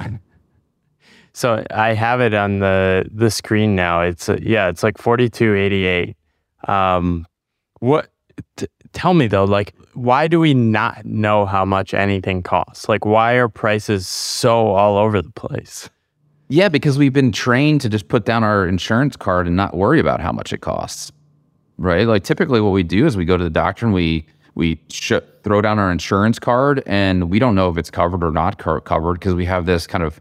[laughs] so I have it on the the screen now. It's uh, yeah, it's like 4288. Um what t- tell me though like why do we not know how much anything costs? Like why are prices so all over the place? Yeah because we've been trained to just put down our insurance card and not worry about how much it costs right? Like typically what we do is we go to the doctor and we we sh- throw down our insurance card and we don't know if it's covered or not co- covered because we have this kind of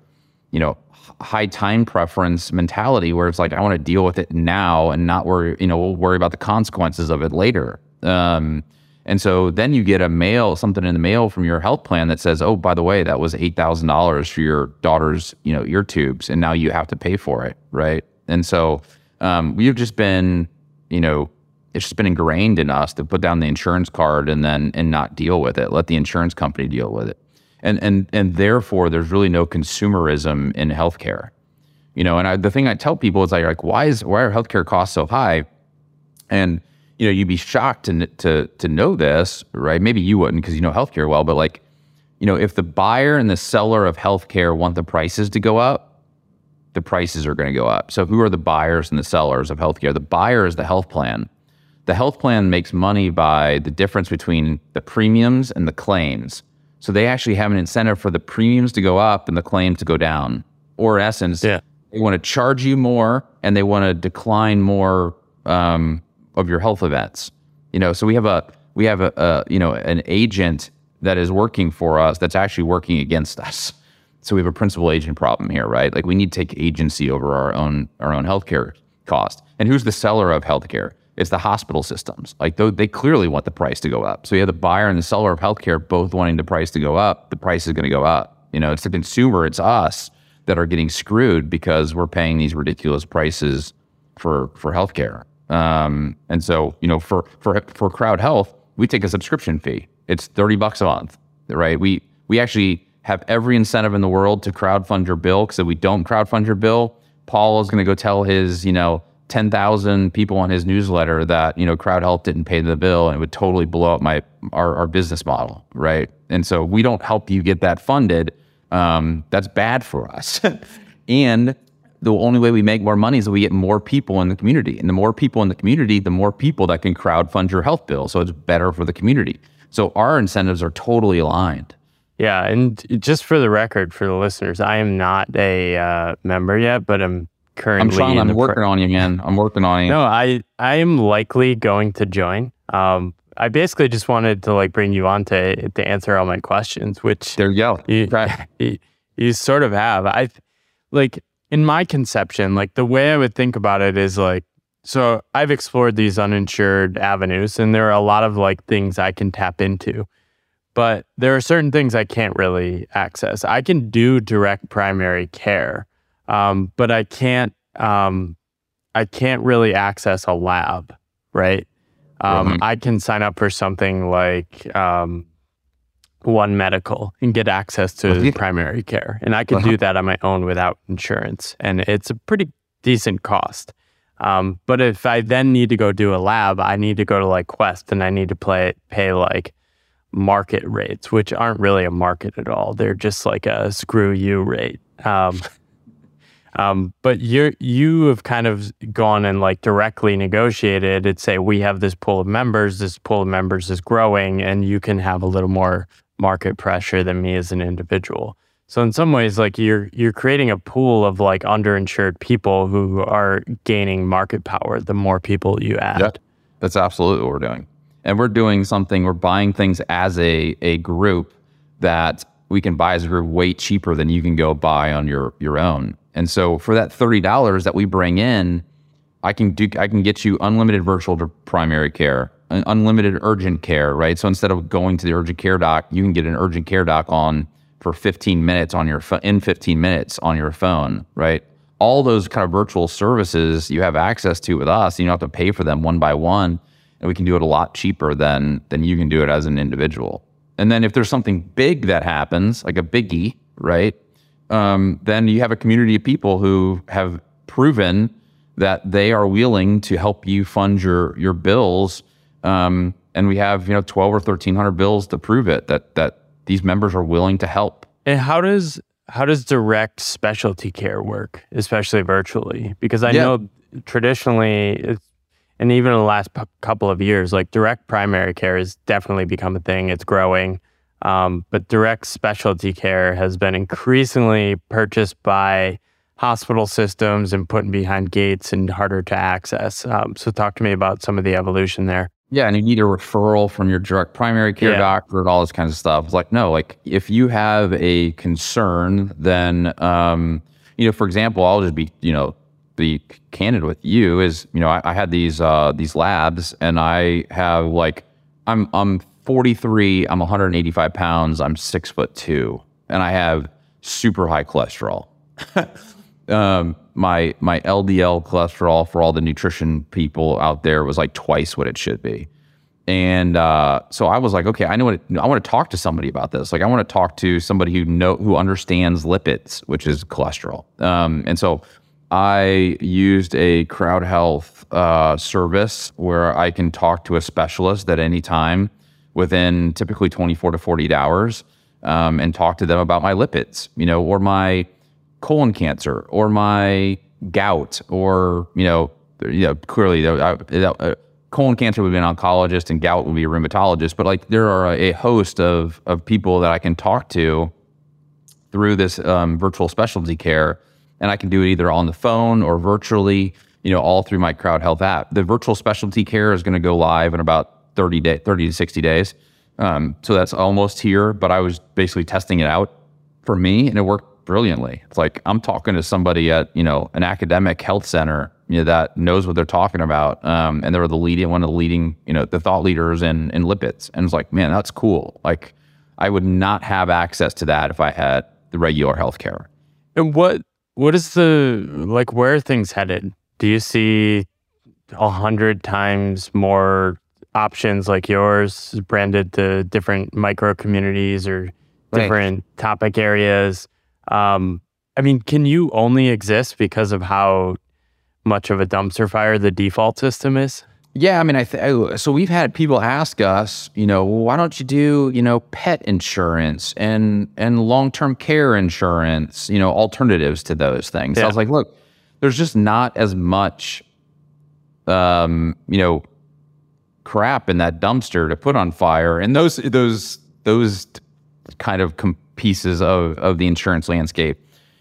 you know high time preference mentality where it's like I want to deal with it now and not worry, you know, we'll worry about the consequences of it later. Um, and so then you get a mail, something in the mail from your health plan that says, "Oh, by the way, that was eight thousand dollars for your daughter's, you know, ear tubes, and now you have to pay for it, right?" And so um, we've just been, you know, it's just been ingrained in us to put down the insurance card and then and not deal with it. Let the insurance company deal with it and and and therefore there's really no consumerism in healthcare you know and I, the thing i tell people is like why is why are healthcare costs so high and you know you'd be shocked to to to know this right? Maybe you wouldn't because you know healthcare well but like you know if the buyer and the seller of healthcare want the prices to go up the prices are going to go up. So who are the buyers and the sellers of healthcare? The buyer is the health plan. The health plan makes money by the difference between the premiums and the claims. So they actually have an incentive for the premiums to go up and the claims to go down. Or in essence, yeah. they want to charge you more and they want to decline more um, of your health events. You know, so we have a we have a, a you know an agent that is working for us that's actually working against us. So we have a principal agent problem here, right? Like we need to take agency over our own our own healthcare cost. And who's the seller of healthcare? It's the hospital systems. Like they clearly want the price to go up. So you have the buyer and the seller of healthcare both wanting the price to go up. The price is going to go up. You know, it's the consumer, it's us that are getting screwed because we're paying these ridiculous prices for for healthcare. Um, and so, you know, for for for Crowd Health, we take a subscription fee. It's thirty bucks a month, right? We we actually have every incentive in the world to crowdfund your bill because if we don't crowdfund your bill, Paul is going to go tell his, you know, 10,000 people on his newsletter that, you know, Crowd Health didn't pay the bill and it would totally blow up my our, our business model, right? And so we don't help you get that funded. Um, that's bad for us. [laughs] and the only way we make more money is that we get more people in the community. And the more people in the community, the more people that can crowd fund your health bill. So it's better for the community. So our incentives are totally aligned. Yeah. And just for the record, for the listeners, I am not a uh, member yet, but I'm currently. I'm trying. I'm working on you, man. I'm working on you. No, I I am likely going to join. Um, I basically just wanted to like bring you on to to answer all my questions, which there you go. You, [laughs] you, you sort of have. I like in my conception, like the way I would think about it is like so I've explored these uninsured avenues and there are a lot of like things I can tap into. But there are certain things I can't really access. I can do direct primary care, um, but I can't um, I can't really access a lab, right? Um, mm-hmm. I can sign up for something like um, One Medical and get access to primary care, and I can uh-huh. do that on my own without insurance, and it's a pretty decent cost. Um, but if I then need to go do a lab, I need to go to like Quest, and I need to play pay like market rates, which aren't really a market at all. They're just like a screw you rate. Um, [laughs] um, but you you have kind of gone and like directly negotiated and say we have this pool of members, this pool of members is growing, and you can have a little more market pressure than me as an individual. So in some ways, like you're you're creating a pool of like underinsured people who are gaining market power the more people you add. Yeah, that's absolutely what we're doing. And we're doing something, we're buying things as a a group that we can buy as a group way cheaper than you can go buy on your your own. And so for that $30 that we bring in, I can do I can get you unlimited virtual primary care, unlimited urgent care, right? So instead of going to the urgent care doc, you can get an urgent care doc on for 15 minutes on your phone in 15 minutes on your phone, right? All those kind of virtual services you have access to with us, you don't have to pay for them one by one, and we can do it a lot cheaper than than you can do it as an individual. And then if there's something big that happens, like a biggie, right? um, then you have a community of people who have proven that they are willing to help you fund your your bills. Um, and we have you know twelve or thirteen hundred bills to prove it that that these members are willing to help. And how does how does direct specialty care work, especially virtually? Because I yeah. know traditionally it's and even in the last p- couple of years, like direct primary care has definitely become a thing. It's growing. Um, but direct specialty care has been increasingly purchased by hospital systems and put behind gates and harder to access. Um, so, talk to me about some of the evolution there. Yeah, and you need a referral from your direct primary care yeah. doctor and all this kinds of stuff. It's like, no, like if you have a concern, then, um, you know, for example, I'll just be, you know, be candid with you is, you know, I, I had these uh, these labs, and I have like, I'm I'm 43, I'm 185 pounds, I'm six foot two, and I have super high cholesterol. [laughs] um, my my LDL cholesterol for all the nutrition people out there was like twice what it should be. And uh, so I was like, okay, I know what I want to talk to somebody about this. Like, I want to talk to somebody who know who understands lipids, which is cholesterol. Um, and so I used a crowd health uh, service where I can talk to a specialist at any time within typically 24 to 48 hours um, and talk to them about my lipids, you know, or my colon cancer or my gout or you know you know clearly uh, uh, colon cancer would be an oncologist and gout would be a rheumatologist but like there are a host of of people that I can talk to through this um, virtual specialty care and I can do it either on the phone or virtually you know all through my crowd health app. The virtual specialty care is going to go live in about 30 day 30 to 60 days. Um, so that's almost here but I was basically testing it out for me and it worked brilliantly. It's like I'm talking to somebody at you know an academic health center you know that knows what they're talking about, um, and they're the leading one of the leading you know the thought leaders in in lipids, and it's like man, that's cool. Like I would not have access to that if I had the regular healthcare. And what what is the like where are things headed? Do you see a hundred times more options like yours branded to different micro communities or different right. topic areas? Um, I mean, can you only exist because of how much of a dumpster fire the default system is? Yeah, I mean, I th- so we've had people ask us, you know, well, why don't you do, you know, pet insurance and and long term care insurance, you know, alternatives to those things. Yeah. I was like, look, there's just not as much, um, you know, crap in that dumpster to put on fire, and those those those kind of com- pieces of, of the insurance landscape.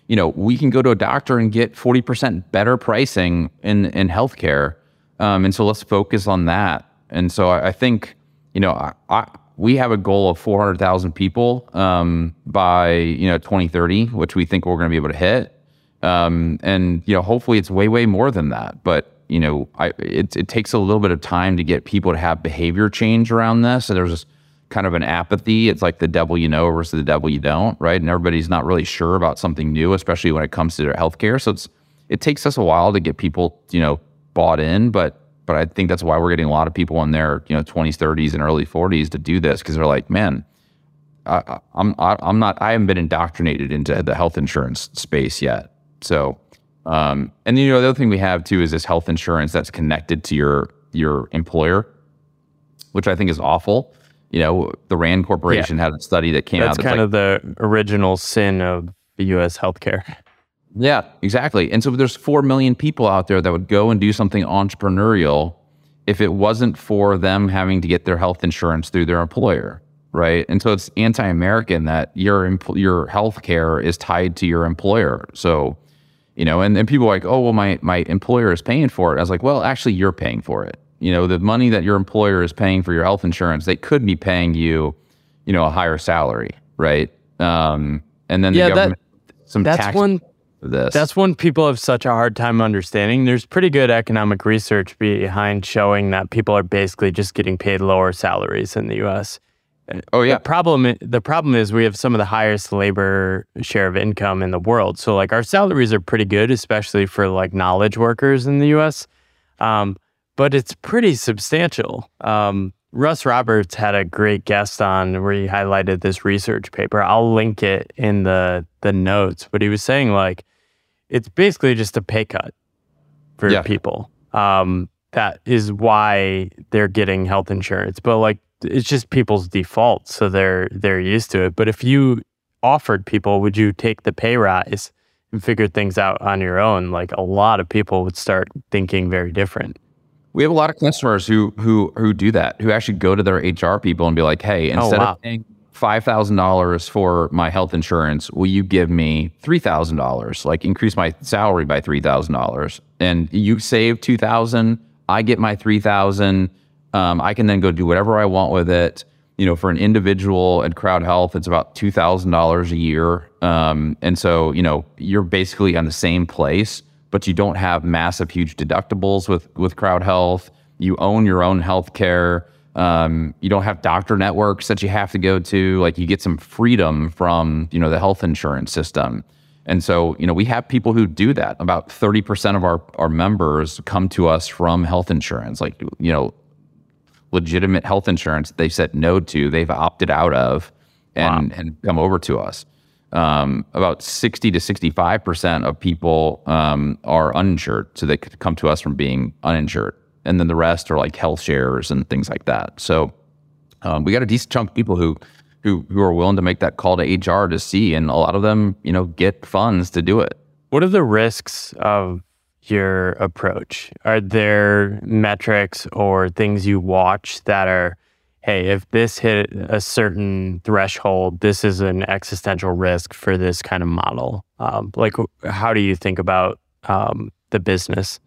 You know, we can go to a doctor and get 40% better pricing in, in healthcare. Um, and so let's focus on that. And so I, I think, you know, I, I, we have a goal of 400,000 people um, by, you know, 2030, which we think we're going to be able to hit. Um, and, you know, hopefully it's way, way more than that. But, you know, I, it, it takes a little bit of time to get people to have behavior change around this. And there's kind of an apathy. It's like the devil you know versus the devil you don't, right? And everybody's not really sure about something new, especially when it comes to their healthcare. So it's it takes us a while to get people, you know, bought in, but but I think that's why we're getting a lot of people in their, you know, 20s, 30s, and early 40s to do this because they're like, man, I, I'm I, I'm not I haven't been indoctrinated into the health insurance space yet. So, um, and you know, the other thing we have too is this health insurance that's connected to your your employer, which I think is awful you know, the Rand Corporation yeah. had a study that came That's out. That's kind like, of the original sin of the U.S. healthcare. Yeah, exactly. And so there's four million people out there that would go and do something entrepreneurial if it wasn't for them having to get their health insurance through their employer, right? And so it's anti-American that your your health care is tied to your employer. So, you know, and, and people are like, oh, well, my my employer is paying for it. I was like, well, actually, you're paying for it you know, the money that your employer is paying for your health insurance, they could be paying you, you know, a higher salary, right? Um, and then yeah, the government, that, some that's tax one. This. That's one people have such a hard time understanding. There's pretty good economic research behind showing that people are basically just getting paid lower salaries in the U.S. Oh yeah. The problem the problem is we have some of the highest labor share of income in the world. So like our salaries are pretty good, especially for like knowledge workers in the U.S. Um, but it's pretty substantial. Um, Russ Roberts had a great guest on where he highlighted this research paper. I'll link it in the the notes, but he was saying like it's basically just a pay cut for yeah. people. Um, that is why they're getting health insurance. But like it's just people's default, so they're they're used to it. But if you offered people, would you take the pay rise and figure things out on your own? Like a lot of people would start thinking very different. We have a lot of customers who who who do that, who actually go to their HR people and be like, "Hey, Oh, instead wow. of paying five thousand dollars for my health insurance, will you give me three thousand dollars? Like increase my salary by three thousand dollars, and you save two thousand. I get my three thousand. Um, I can then go do whatever I want with it. You know, for an individual at Crowd Health, it's about two thousand dollars a year, um, and so you know you're basically on the same place but you don't have massive, huge deductibles with with Crowd Health. You own your own health care. Um, you don't have doctor networks that you have to go to. Like you get some freedom from you know the health insurance system. And so you know we have people who do that. About thirty percent of our our members come to us from health insurance. Like you know legitimate health insurance they said no to, they've opted out of, and and come over to us. Um, about sixty to sixty five percent of people um, are uninsured, so they could come to us from being uninsured, and then the rest are like health shares and things like that. So um, we got a decent chunk of people who who who are willing to make that call to HR to see, and a lot of them, you know, get funds to do it. What are the risks of your approach? Are there metrics or things you watch that are, hey, if this hit a certain threshold, this is an existential risk for this kind of model? Um, like, how do you think about um, the business?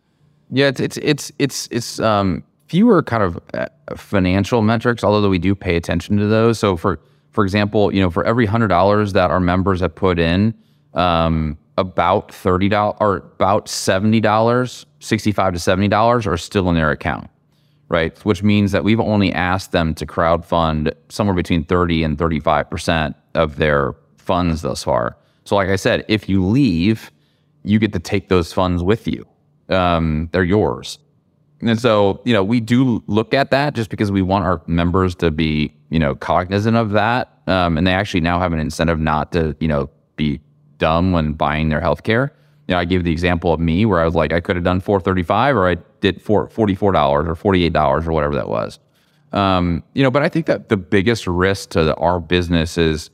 Yeah, it's it's it's it's it's um, fewer kind of uh, financial metrics, although we do pay attention to those. So for for example, you know, for every hundred dollars that our members have put in, um, about thirty dollars or about seventy dollars, sixty-five to seventy dollars, are still in their account, right? Which means that we've only asked them to crowdfund somewhere between thirty and thirty-five percent of their funds thus far. So, like I said, if you leave, you get to take those funds with you. Um, they're yours. And so, you know, we do look at that just because we want our members to be, you know, cognizant of that. Um, and they actually now have an incentive not to, you know, be dumb when buying their healthcare. You know, I gave the example of me where I was like, I could have done 435 or I did four, $44 or $48 or whatever that was. Um, you know, but I think that the biggest risk to the, our business is,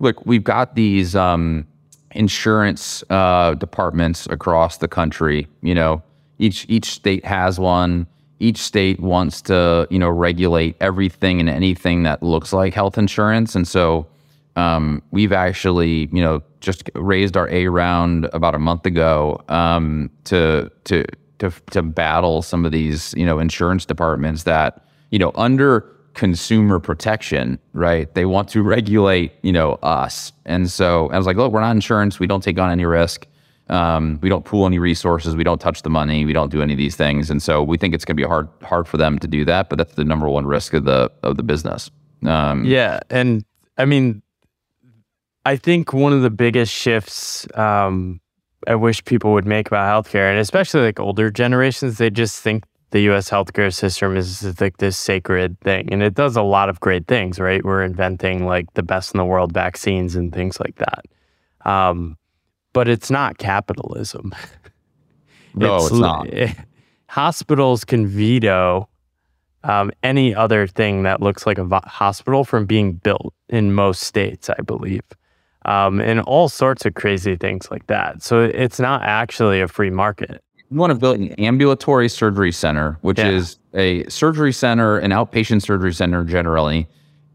look, we've got these um, insurance uh, departments across the country. You know, each each state has one. Each state wants to, you know, regulate everything and anything that looks like health insurance, and so um, we've actually, you know, just raised our A round about a month ago um, to to to to battle some of these, you know, insurance departments that, you know, under consumer protection, right? They want to regulate, you know, us. And so I was like, look, we're not insurance. We don't take on any risk. Um, we don't pool any resources. We don't touch the money. We don't do any of these things. And so we think it's going to be hard hard for them to do that. But that's the number one risk of the of the business. Um, Yeah, and I mean, I think one of the biggest shifts um, I wish people would make about healthcare, and especially like older generations, they just think the U.S. healthcare system is like this sacred thing, and it does a lot of great things. Right, we're inventing like the best in the world vaccines and things like that. Um, but it's not capitalism. [laughs] No, it's not. [laughs] hospitals can veto um, any other thing that looks like a vo- hospital from being built in most states, I believe, um, and all sorts of crazy things like that. So it's not actually a free market. You want to build an ambulatory surgery center, which Yeah. is a surgery center, an outpatient surgery center generally.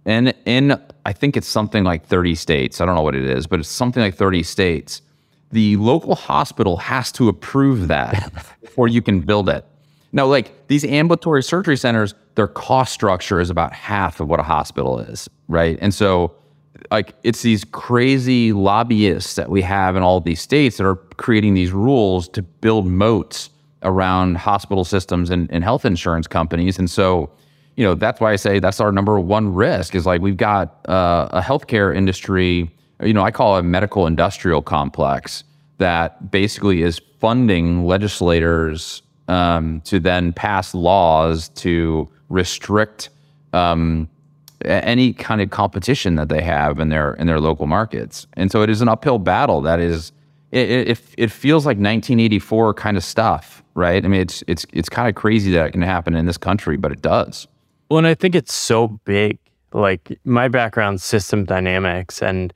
And in, I think it's something like 30 states. I don't know what it is, but it's something like 30 states. The local hospital has to approve that [laughs] before you can build it. Now, like these ambulatory surgery centers, their cost structure is about half of what a hospital is, right? And so, like, it's these crazy lobbyists that we have in all these states that are creating these rules to build moats around hospital systems and, and health insurance companies. And so, you know, that's why I say that's our number one risk is like we've got uh, a healthcare industry, you know, I call it a medical industrial complex that basically is funding legislators um, to then pass laws to restrict um, any kind of competition that they have in their in their local markets. And so it is an uphill battle that is it it, it- feels like 1984 kind of stuff, right? I mean it's it's it's kind of crazy that it can happen in this country, but it does. Well, and I think it's so big. Like my background, system dynamics, and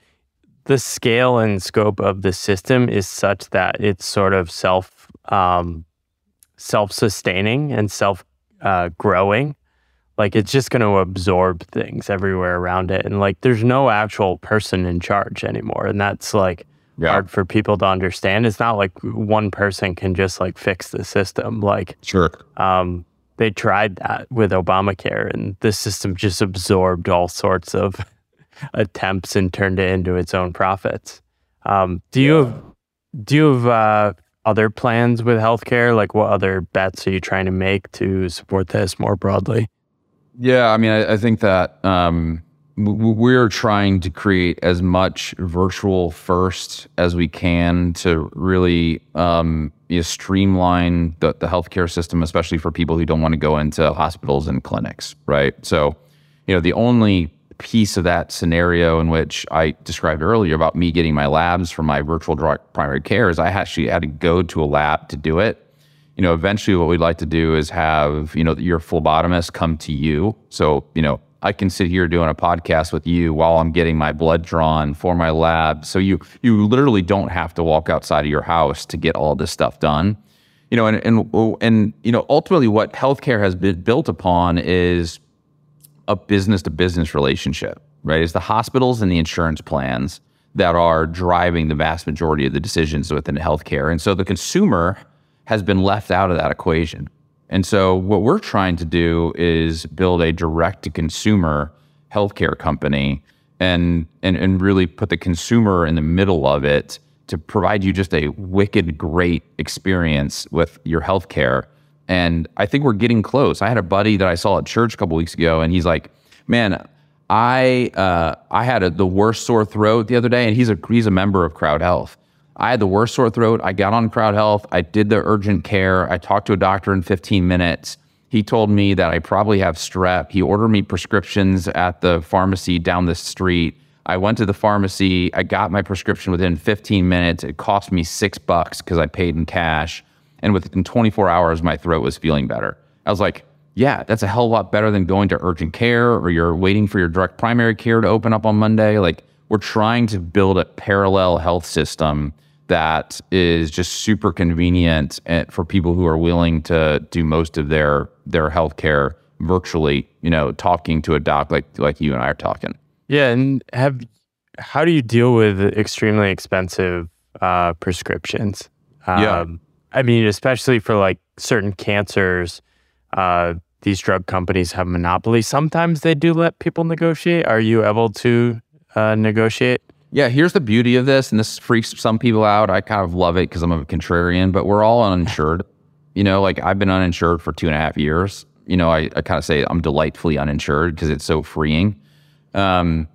the scale and scope of the system is such that it's sort of self um, self sustaining and self uh, growing, like it's just going to absorb things everywhere around it, and like there's no actual person in charge anymore, and that's like Yeah. hard for people to understand. It's not like one person can just like fix the system. Like Sure. um, they tried that with Obamacare, and the system just absorbed all sorts of [laughs] attempts and turned it into its own profits. Um, do you have do you have uh, other plans with healthcare? Like, what other bets are you trying to make to support this more broadly? Yeah, I mean, I, I think that um, we're trying to create as much virtual first as we can to really um, you know, streamline the, the healthcare system, especially for people who don't want to go into hospitals and clinics, right? So, you know, the only piece of that scenario in which I described earlier about me getting my labs for my virtual primary care is I actually had to go to a lab to do it you know, eventually what we'd like to do is have, you know, your phlebotomist come to you. So, you know, I can sit here doing a podcast with you while I'm getting my blood drawn for my lab. So you you literally don't have to walk outside of your house to get all this stuff done. You know, and and and you know, ultimately what healthcare has been built upon is a business to business relationship, right? It's the hospitals and the insurance plans that are driving the vast majority of the decisions within healthcare. And so the consumer has been left out of that equation. And so what we're trying to do is build a direct to consumer healthcare company and, and and really put the consumer in the middle of it to provide you just a wicked great experience with your healthcare. And I think we're getting close. I had a buddy that I saw at church a couple weeks ago, and he's like, "Man, I uh, I had a, the worst sore throat the other day, and he's a he's a member of Crowd Health. I had the worst sore throat. I got on Crowd Health. I did the urgent care. I talked to a doctor in 15 minutes. He told me that I probably have strep. He ordered me prescriptions at the pharmacy down the street. I went to the pharmacy. I got my prescription within 15 minutes. It cost me six bucks because I paid in cash. And within 24 hours, my throat was feeling better. I was like, yeah, that's a hell of a lot better than going to urgent care or you're waiting for your direct primary care to open up on Monday. Like, we're trying to build a parallel health system that is just super convenient eh, for people who are willing to do most of their their healthcare virtually. You know, talking to a doc like like you and I are talking. Yeah, and have how do you deal with extremely expensive uh, prescriptions? Yeah. Um, I mean, especially for like certain cancers, uh, these drug companies have monopolies. Sometimes they do let people negotiate. Are you able to uh, negotiate? Yeah, here's the beauty of this, and this freaks some people out. I kind of love it because I'm a contrarian, but we're all uninsured. You know, like I've been uninsured for two and a half years. You know, I, I kind of say I'm delightfully uninsured because it's so freeing. Um,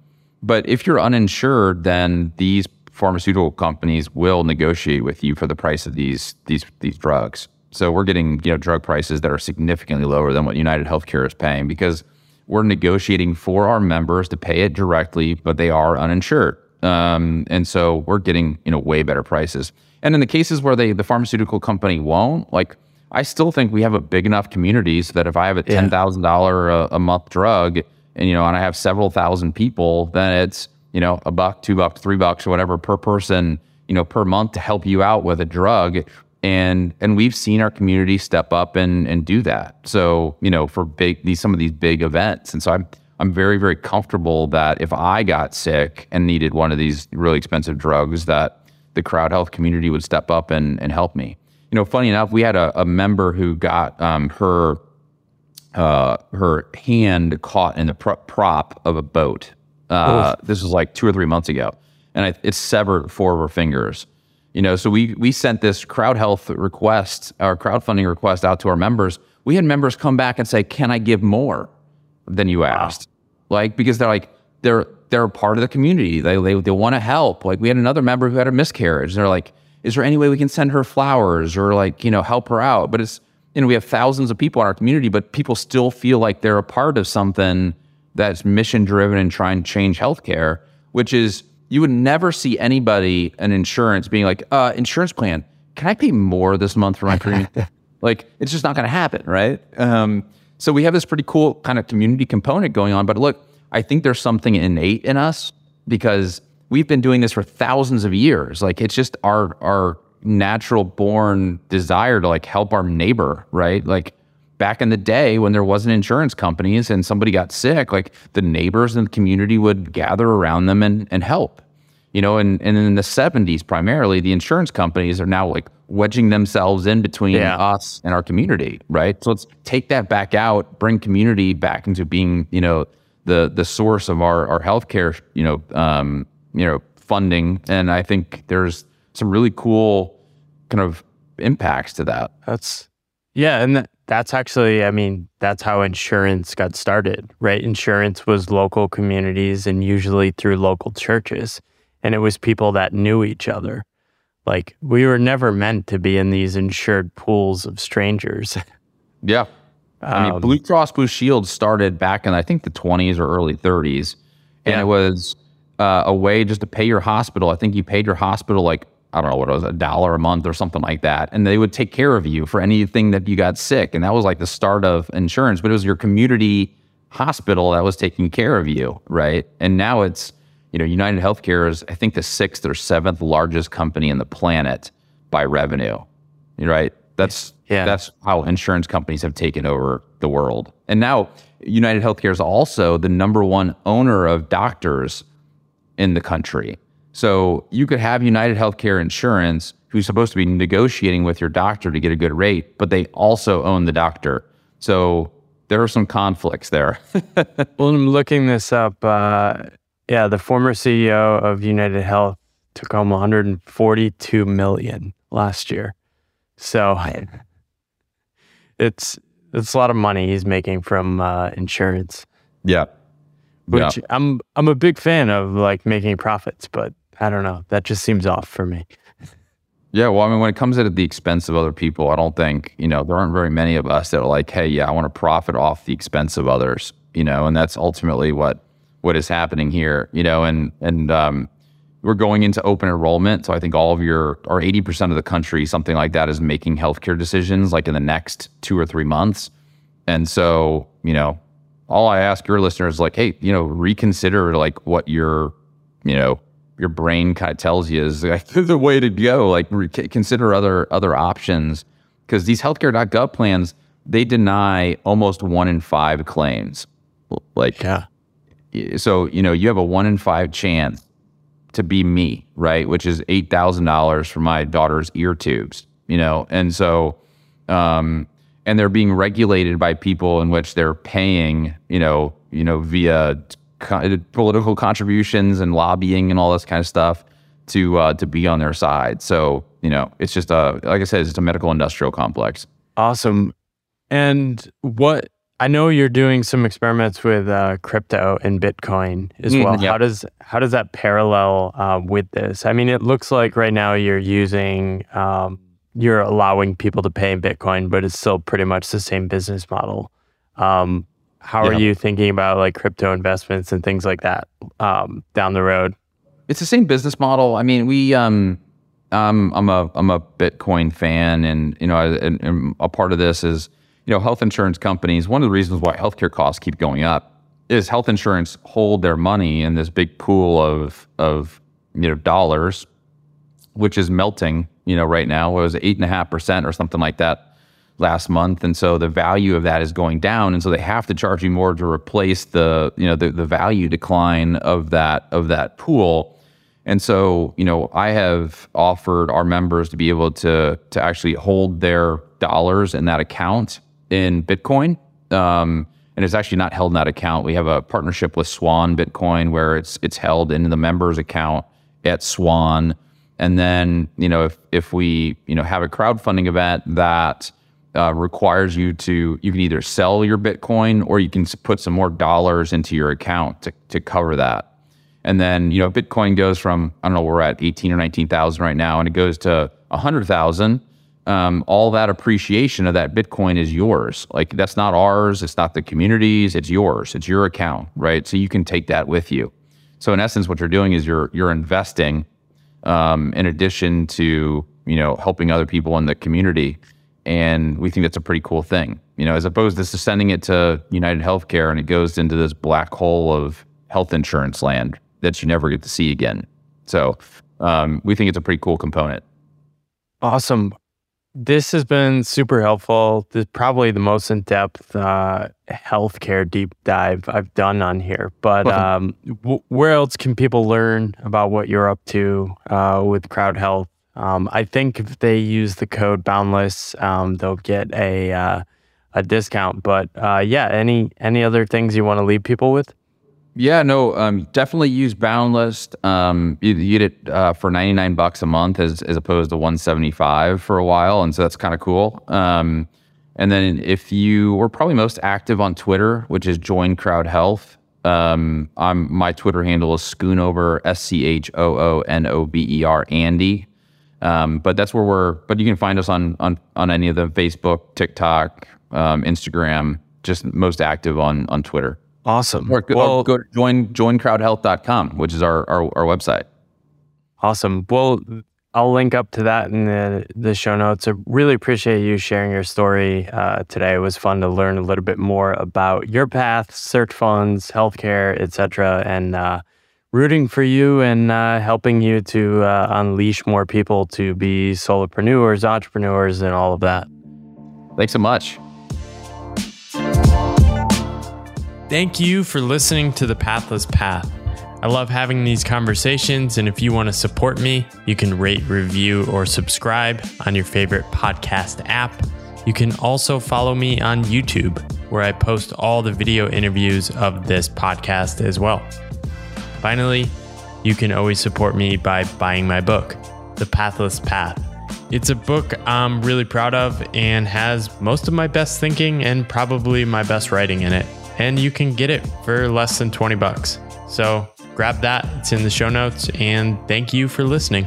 but if you're uninsured, then these pharmaceutical companies will negotiate with you for the price of these these these drugs. So we're getting you know drug prices that are significantly lower than what United Healthcare is paying because we're negotiating for our members to pay it directly, but they are uninsured. Um, and so we're getting you know way better prices. And in the cases where they the pharmaceutical company won't, like I still think we have a big enough community so that if I have a ten thousand dollar a month drug, and you know, and I have several thousand people, then it's you know a buck, two bucks, three bucks, or whatever per person, you know, per month to help you out with a drug. And and we've seen our community step up and and do that. So you know, for big these some of these big events, and so I'm I'm very very comfortable that if I got sick and needed one of these really expensive drugs, that the crowd health community would step up and and help me. You know, funny enough, we had a, a member who got um, her uh, her hand caught in the pro- prop of a boat. Uh, this was like two or three months ago, and I, it severed four of her fingers. You know, so we we sent this crowd health request, our crowdfunding request, out to our members. We had members come back and say, "Can I give more than you asked?" Like because they're like they're they're a part of the community. They they they want to help. Like we had another member who had a miscarriage. They're like, "Is there any way we can send her flowers or like you know help her out?" But it's you know, we have thousands of people in our community, but people still feel like they're a part of something that's mission driven and trying to change healthcare, which is you would never see anybody in insurance being like, uh, insurance plan, can I pay more this month for my [laughs] premium? like, it's just not going to happen, right? Um, so we have this pretty cool kind of community component going on. But look, I think there's something innate in us because we've been doing this for thousands of years. Like, it's just our, our, natural born desire to like help our neighbor, right? Like back in the day when there wasn't insurance companies and somebody got sick, like the neighbors in the community would gather around them and, and help. You know, and, and in the 70s, primarily, the insurance companies are now like wedging themselves in between Yeah. us and our community, right? So let's take that back out, bring community back into being, you know, the the source of our our healthcare, you know, um, you know, funding. And I think there's some really cool kind of impacts to that. That's yeah, and that, that's actually, I mean, that's how insurance got started, right? Insurance was local communities and usually through local churches, and it was people that knew each other. Like we were never meant to be in these insured pools of strangers. [laughs] Yeah. I mean, Um, Blue Cross Blue Shield started back in I think the 20s or early 30s, and Yeah. it was uh, a way just to pay your hospital. I think you paid your hospital like I don't know what it was, a dollar a month or something like that, and they would take care of you for anything that you got sick, and that was like the start of insurance. But it was your community hospital that was taking care of you, right? And now it's you know United Healthcare is I think the sixth or seventh largest company in the planet by revenue, right? That's Yeah. that's how insurance companies have taken over the world. And now United Healthcare is also the number one owner of doctors in the country. So you could have United Healthcare Insurance, who's supposed to be negotiating with your doctor to get a good rate, but they also own the doctor. So there are some conflicts there. [laughs] well, I'm looking this up. Uh, yeah, the former CEO of United Health took home 142 million last year. So [laughs] it's it's a lot of money he's making from uh, insurance. yeah. which I'm I'm a big fan of like making profits, but I don't know. That just seems off for me. Yeah, well, I mean, when it comes at the expense of other people, I don't think you know there aren't very many of us that are like, "Hey, yeah, I want to profit off the expense of others," you know, and that's ultimately what what is happening here, you know, and and um, we're going into open enrollment, so I think all of your or eighty percent of the country, something like that, is making healthcare decisions like in the next two or three months, and so you know, all I ask your listeners like, hey, you know, reconsider like what your you know your brain kind of tells you is like [laughs] the way to go. Like re- consider other other options because these healthcare.gov plans they deny almost one in five claims. Like Yeah. So, you know, you have a one in five chance to be me, right? Which is eight thousand dollars for my daughter's ear tubes. You know, and so um, and they're being regulated by people in which they're paying, you know, you know, via co- political contributions and lobbying and all this kind of stuff to uh, to be on their side. So you know, it's just a like I said, it's a medical industrial complex. Awesome. And what I know you're doing some experiments with uh, crypto and Bitcoin as Mm, well. How does how does that parallel uh, with this? I mean, it looks like right now you're using um, you're allowing people to pay in Bitcoin, but it's still pretty much the same business model. Um, how are you thinking about like crypto investments and things like that um, down the road? It's the same business model. I mean, we um um I'm a I'm a Bitcoin fan and you know I, and, and a part of this is you know health insurance companies one of the reasons why healthcare costs keep going up is health insurance hold their money in this big pool of of you know dollars which is melting you know right now. It was eight and a half percent or something like that last month. And so the value of that is going down. And so they have to charge you more to replace the you know the, the value decline of that of that pool. And so you know i have offered our members to be able to to actually hold their dollars in that account in bitcoin um, and it's actually not held in that account we have a partnership with swan bitcoin where it's it's held in the members account at swan and then, you know, if if we, you know, have a crowdfunding event that uh, requires you to, you can either sell your Bitcoin or you can put some more dollars into your account to, to cover that. And then, you know, Bitcoin goes from, I don't know, we're at 18 or 19,000 right now, and it goes to a 100,000. Um, all that appreciation of that Bitcoin is yours. Like that's not ours. It's not the community's. It's yours. It's your account, right? So you can take that with you. So in essence, what you're doing is you're you're investing um, in addition to you know helping other people in the community, and we think that's a pretty cool thing. You know, as opposed to sending it to United Healthcare and it goes into this black hole of health insurance land that you never get to see again. So um, we think it's a pretty cool component. Awesome. This has been super helpful. This is probably the most in depth uh, healthcare deep dive I've done on here. But um, w- where else can people learn about what you're up to uh, with Crowd Health? Um, I think if they use the code Boundless, um, they'll get a uh, a discount. But uh, yeah, any any other things you want to leave people with? Yeah, no, um, definitely use Boundless. Um, you, get it uh, for 99 bucks a month as, as opposed to 175 for a while. And so that's kind of cool. Um, and then if you were probably most active on Twitter, which is Join Crowd Health, um, I'm, my Twitter handle is Schoonover, S C H O O N O V E R, Andy. Um, but that's where we're, but you can find us on, on, on any of the Facebook, TikTok, um, Instagram, just most active on, on Twitter. Awesome. Or go, well, or go to join joincrowdhealth.com, which is our, our, our website. Awesome. Well, I'll link up to that in the, the show notes. I really appreciate you sharing your story uh, today. It was fun to learn a little bit more about your path, search funds, healthcare, etc., and uh, rooting for you and uh, helping you to uh, unleash more people to be solopreneurs, entrepreneurs, and all of that. Thanks so much. Thank you for listening to The Pathless Path. I love having these conversations, and if you want to support me, you can rate, review, or subscribe on your favorite podcast app. You can also follow me on YouTube, where I post all the video interviews of this podcast as well. Finally, you can always support me by buying my book, The Pathless Path. It's a book I'm really proud of and has most of my best thinking and probably my best writing in it and you can get it for less than 20 bucks. So grab that, it's in the show notes, and thank you for listening.